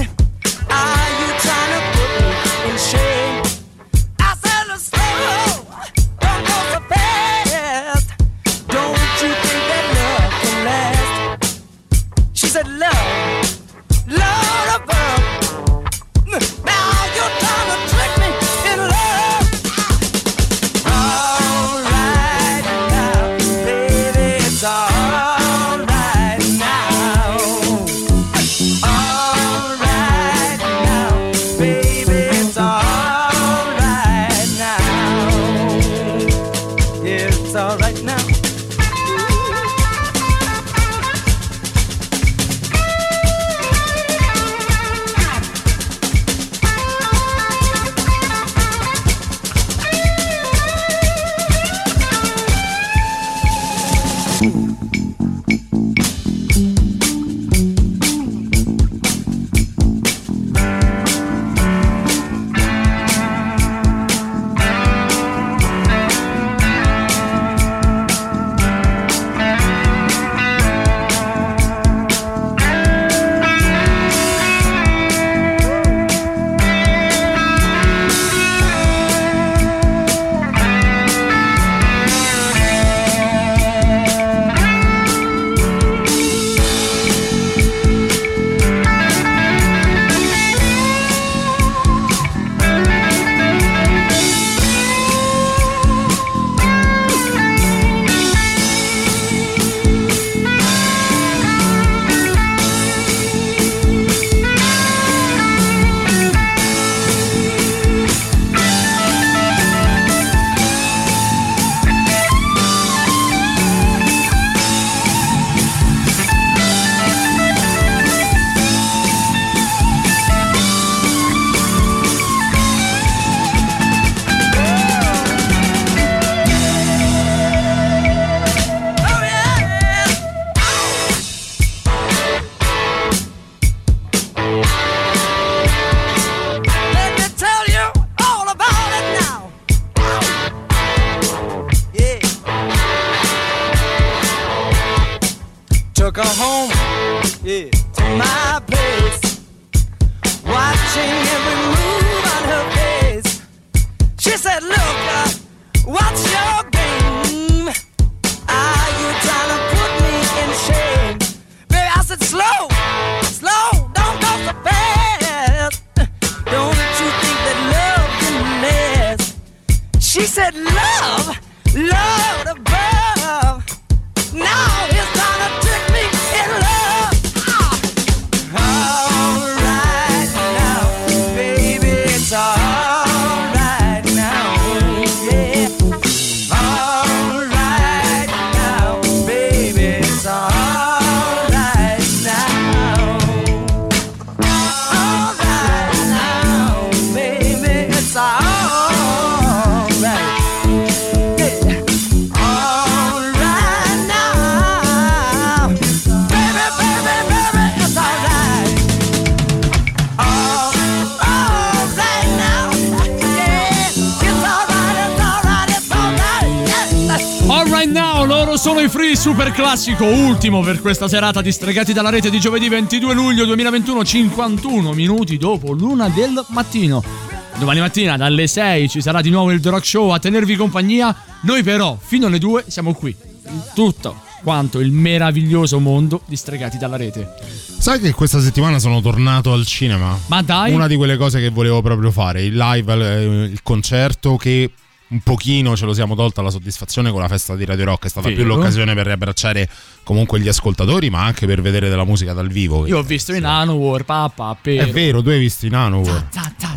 alright now. Classico, ultimo per questa serata di Stregati dalla rete di giovedì 22 luglio 2021, 51 minuti dopo l'una del mattino. Domani mattina dalle 6 ci sarà di nuovo il The Rock Show a tenervi compagnia. Noi però, fino alle 2, siamo qui. Tutto quanto il meraviglioso mondo di Stregati dalla rete. Sai che questa settimana sono tornato al cinema? Ma dai! Una di quelle cose che volevo proprio fare, il live, eh, il concerto che un pochino ce lo siamo tolta la soddisfazione con la festa di Radio Rock, è stata Vero. più l'occasione per riabbracciare comunque gli ascoltatori, ma anche per vedere della musica dal vivo. Io ho visto in Nanowar, papà, per... È vero, tu hai visto in Hannover.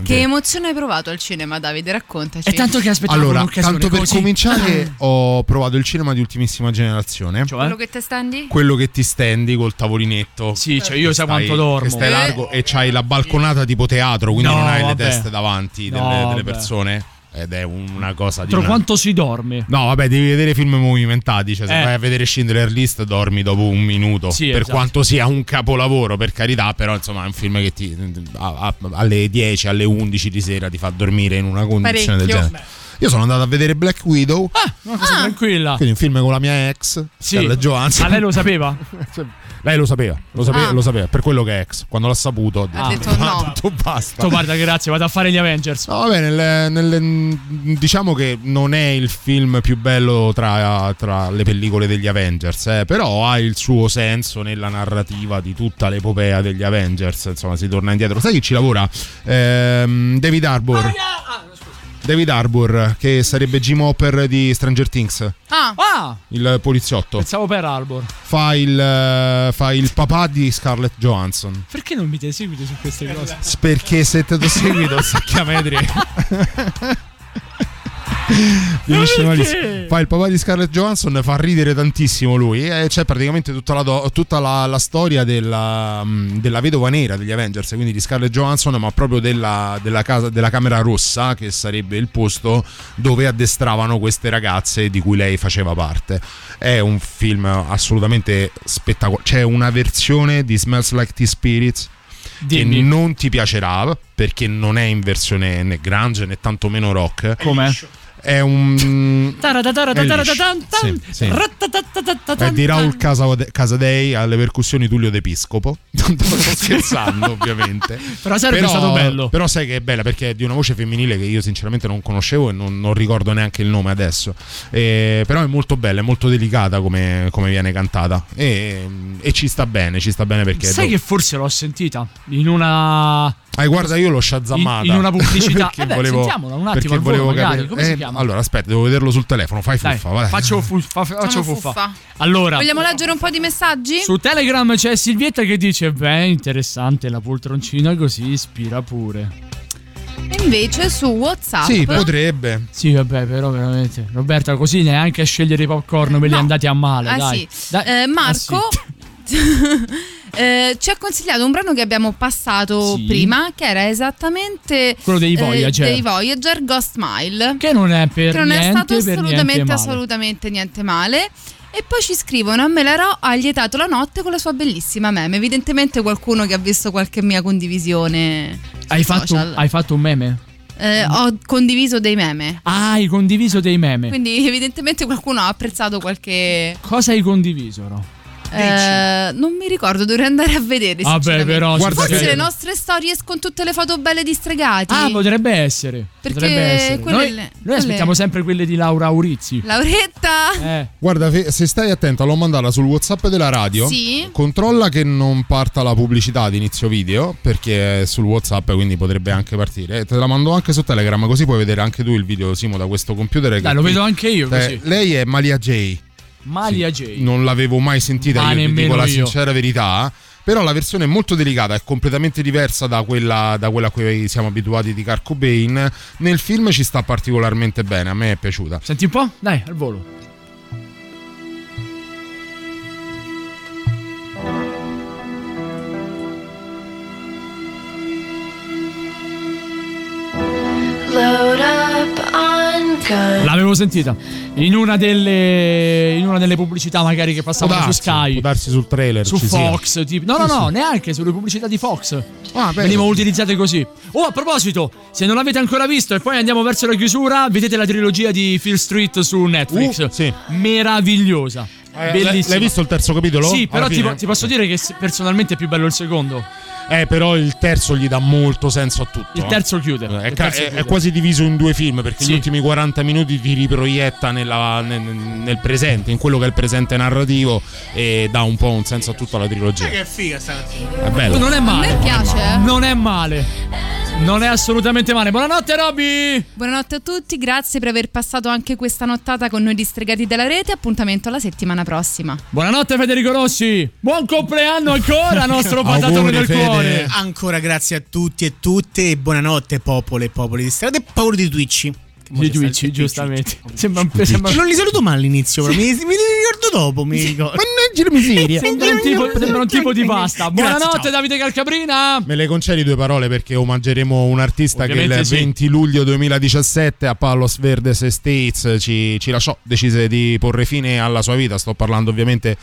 Che emozione hai provato al cinema, Davide? Raccontaci. È tanto che aspettavo Allora, un'occasione tanto per così. cominciare, ho provato il cinema di ultimissima generazione. Quello che te stendi? Quello che ti stendi col tavolinetto. Sì, cioè io sai quanto dormo. Che stai Eh. largo e c'hai la balconata tipo teatro, quindi No, non hai vabbè. le teste davanti delle, No, delle persone. Ed è una cosa di. Tra una- quanto si dorme. No, vabbè, devi vedere film movimentati. Cioè, se Eh. vai a vedere Schindler List, dormi dopo un minuto. Sì, per esatto. quanto sia un capolavoro, per carità, però insomma è un film che ti, a- a- alle 10, alle 11 di sera ti fa dormire in una condizione del Parecchio. genere. Io sono andato a vedere Black Widow. Una cosa tranquilla. Quindi un film con la mia ex, Sì. Scarlett Johansson. Ma lei lo sapeva? Lei lo sapeva, lo sapeva, Ah. lo sapeva, per quello che è ex. Quando l'ha saputo, ho detto, Ha detto no. "Tanto basta. Tu guarda, grazie, vado a fare gli Avengers. No, vabbè, nel- nel- diciamo che non è il film più bello tra, tra le pellicole degli Avengers, eh, però ha il suo senso nella narrativa di tutta l'epopea degli Avengers. Insomma, si torna indietro. Sai chi ci lavora? Ehm, David Harbour. David Harbour, che sarebbe Jim Hopper di Stranger Things, Ah, Ah! il poliziotto. Pensavo per Arbor. Fa il, eh, fa il papà di Scarlett Johansson. Perché non mi te seguito su queste cose? Perché se te lo seguito sacchiametri. Fa il papà di Scarlett Johansson, fa ridere tantissimo lui. E c'è praticamente tutta la, do- tutta la, la storia della, mm, della vedova nera degli Avengers, quindi di Scarlett Johansson, ma proprio della, della casa, della Camera Rossa, che sarebbe il posto dove addestravano queste ragazze di cui lei faceva parte. È un film assolutamente spettacolare. C'è una versione di Smells Like Teen Spirits Dimmi. che non ti piacerà perché non è in versione né grunge né tantomeno rock. Com'è? È un è di Raul Casade- Casadei alle percussioni Tullio D'Episcopo. Non sto scherzando, ovviamente. Però sarebbe stato bello. Però sai che è bella perché è di una voce femminile che io sinceramente non conoscevo e non, non ricordo neanche il nome adesso. Eh, però è molto bella, è molto delicata come, come viene cantata. E, e ci sta bene, ci sta bene perché. Sai do- che forse l'ho sentita in una. Ah, guarda, io l'ho shazammata. In- in una pubblicità. Perché Eh beh, volevo- sentiamola un attimo perché al volo, capire- Come si Eh, chiama? Allora, aspetta, devo vederlo sul telefono. Fai Dai, fuffa, vai. faccio, fuffa, faccio fuffa. fuffa. Allora, vogliamo leggere un po' di messaggi? su Telegram c'è Silvietta che dice: Beh, interessante la poltroncina così ispira pure. E invece su WhatsApp. Sì, potrebbe. Sì, vabbè, però veramente. Roberta, così neanche a scegliere i popcorn ve li No. andati a male. Ah, dai. sì. Dai. Eh, Marco eh, ci ha consigliato un brano che abbiamo passato Sì. prima, che era esattamente Quello dei eh, Voyager. dei Voyager Ghost Mile. Che non è per che non è niente, stato per niente assolutamente, assolutamente niente male. E poi ci scrivono: A me la Ro ha lietato la notte con la sua bellissima meme. Evidentemente qualcuno che ha visto qualche mia condivisione. Hai fatto, hai fatto un meme? Eh, ho condiviso dei meme. Ah, hai condiviso dei meme. Quindi, evidentemente, qualcuno ha apprezzato qualche. Cosa hai condiviso, no? Eh, non mi ricordo, dovrei andare a vedere. Vabbè, però, Guarda Forse che- le nostre storie con tutte le foto belle di stregati. Ah, potrebbe essere. Perché potrebbe essere. quelle- Noi, noi aspettiamo quelle- sempre quelle di Laura Aurizzi. Lauretta. Eh. Guarda, se stai attenta, l'ho mandata sul WhatsApp della radio. Sì. Controlla che non parta la pubblicità di inizio video, perché è sul WhatsApp, quindi potrebbe anche partire. Te la mando anche su Telegram, così puoi vedere anche tu il video, Simo, da questo computer. che Dai, lo qui- vedo anche io Eh, così. lei è Malia J. Malia J. Non l'avevo mai sentita, Ma io ti dico la io. sincera verità. Però la versione è molto delicata, è completamente diversa da quella, da quella a cui siamo abituati di Kurt Cobain. Nel film ci sta particolarmente bene, a me è piaciuta. Senti un po'? Dai, al volo. L'avevo sentita in una delle in una delle pubblicità magari che passavano su darsi, Sky. può darsi sul trailer. Su sia. Fox, tipo. No, no, no, sì. neanche sulle pubblicità di Fox. Ah. Venivano utilizzate così. Oh, a proposito, se non l'avete ancora visto e poi andiamo verso la chiusura, vedete la trilogia di Phil Street su Netflix. Uh, sì. Meravigliosa. Eh, Bellissima. L'hai visto il terzo capitolo? Sì, però ti, ti posso dire che personalmente è più bello il secondo. Eh, però il terzo gli dà molto senso a tutto. Il terzo chiude. È, terzo è- chiude. è quasi diviso in due film perché Sì. gli ultimi 40 minuti ti riproietta nella- nel, nel presente, in quello che è il presente narrativo e dà un po' un senso a tutta la trilogia. Che figa sta canzone. È bello. Non è male. A me piace, eh. Non è male. Non è assolutamente male. Buonanotte, Robby. Buonanotte a tutti, grazie per aver passato anche questa nottata con noi distregati della rete. Appuntamento alla settimana prossima. Buonanotte, Federico Rossi. Buon compleanno ancora, nostro patatone del Fede. cuore. Ancora grazie a tutti e tutte e buonanotte popolo e popoli di strada e popolo di Twitch. Di Twitch, giustamente. Sembra un sembra... Non li saluto mai all'inizio, però mi, mi ricordo dopo, mi ricordo. Mannaggia la miseria. Sembra un tipo, sembra un tipo di pasta. Grazie, Buonanotte, ciao. Davide Calcabrina. Me le concedi due parole perché omaggeremo un artista che Ovviamente il sì. 20 luglio 2017 a Palos Verdes Estates ci, ci lasciò, decise di porre fine alla sua vita. Sto parlando ovviamente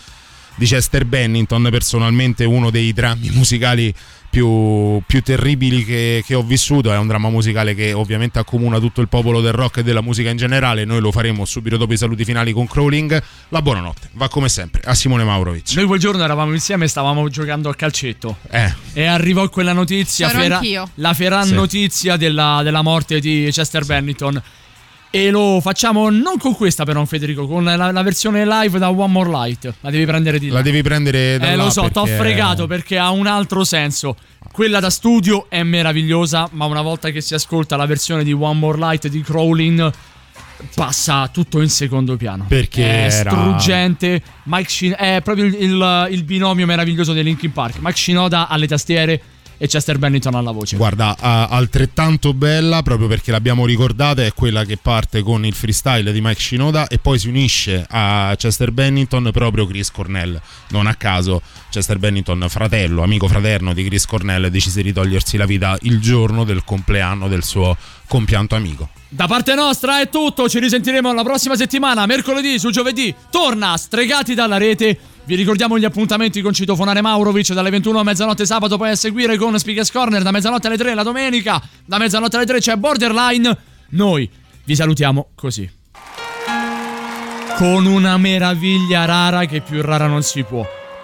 di Chester Bennington, personalmente uno dei drammi musicali più, più terribili che, che ho vissuto. È un dramma musicale che ovviamente accomuna tutto il popolo del rock e della musica in generale. Noi lo faremo subito dopo i saluti finali con Crawling. La buonanotte va come sempre a Simone Maurovic. Noi quel giorno eravamo insieme e stavamo giocando a calcetto. Eh. E arrivò quella notizia, fera- la feran Sì. notizia della, della morte di Chester Bennington. E lo facciamo non con questa, però, Federico, con la, la versione live da One More Light. La devi prendere di là. La devi prendere da Eh, lo so, t'ho perché- fregato perché ha un altro senso. Quella da studio è meravigliosa, ma una volta che si ascolta la versione di One More Light di Crawling passa tutto in secondo piano. Perché è era- struggente. Mike Shin- è proprio il, il- il binomio meraviglioso dei Linkin Park. Mike Shinoda alle tastiere e Chester Bennington alla voce. Guarda, altrettanto bella proprio perché l'abbiamo ricordata è quella che parte con il freestyle di Mike Shinoda e poi si unisce a Chester Bennington proprio Chris Cornell. Non a caso Chester Bennington, fratello, amico fraterno di Chris Cornell, decise di togliersi la vita il giorno del compleanno del suo compianto amico. Da parte nostra è tutto, ci risentiremo la prossima settimana, mercoledì su giovedì. Torna Stregati dalla rete. Vi ricordiamo gli appuntamenti con Citofonare Maurovic dalle 21 a mezzanotte sabato, poi a seguire con Speakers Corner da mezzanotte alle 3 la domenica. Da mezzanotte alle 3 c'è Borderline. Noi vi salutiamo così. Con una meraviglia rara che più rara non si può.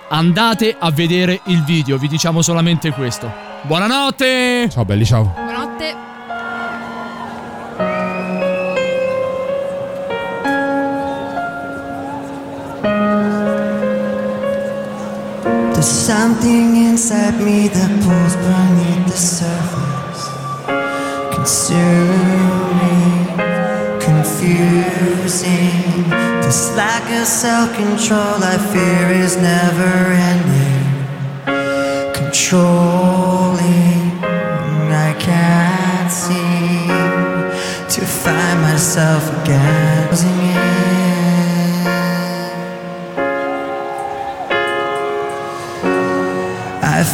Andate a vedere il video, vi diciamo solamente questo. Buonanotte! Ciao belli, ciao. Buonanotte. There's something inside me that pulls beneath the surface, consuming, confusing. This lack of self-control I fear is never ending, controlling. I can't seem to find myself again.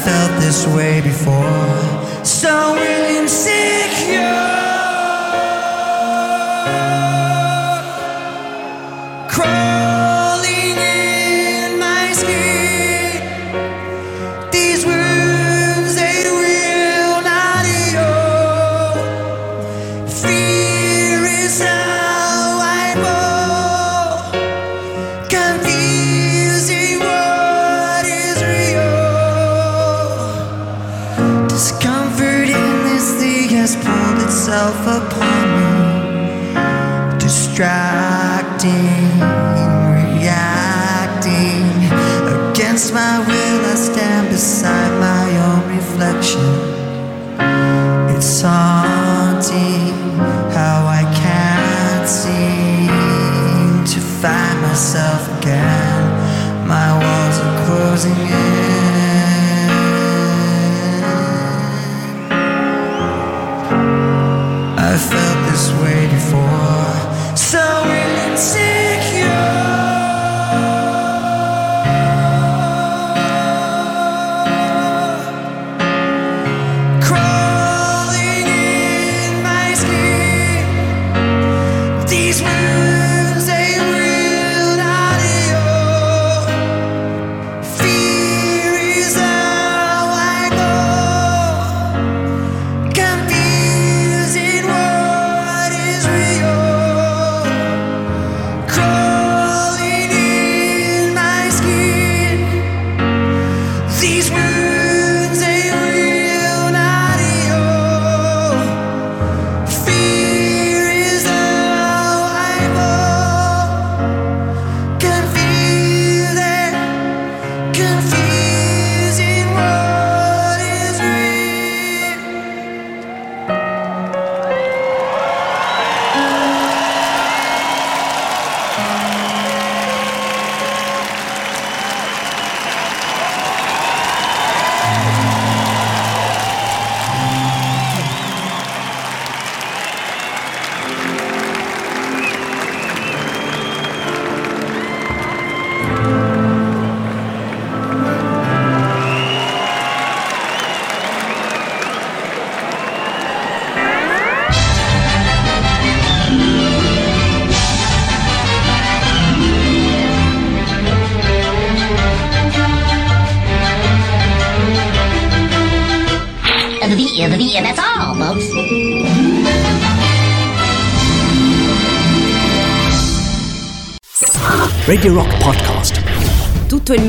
Felt this way before. So insecure.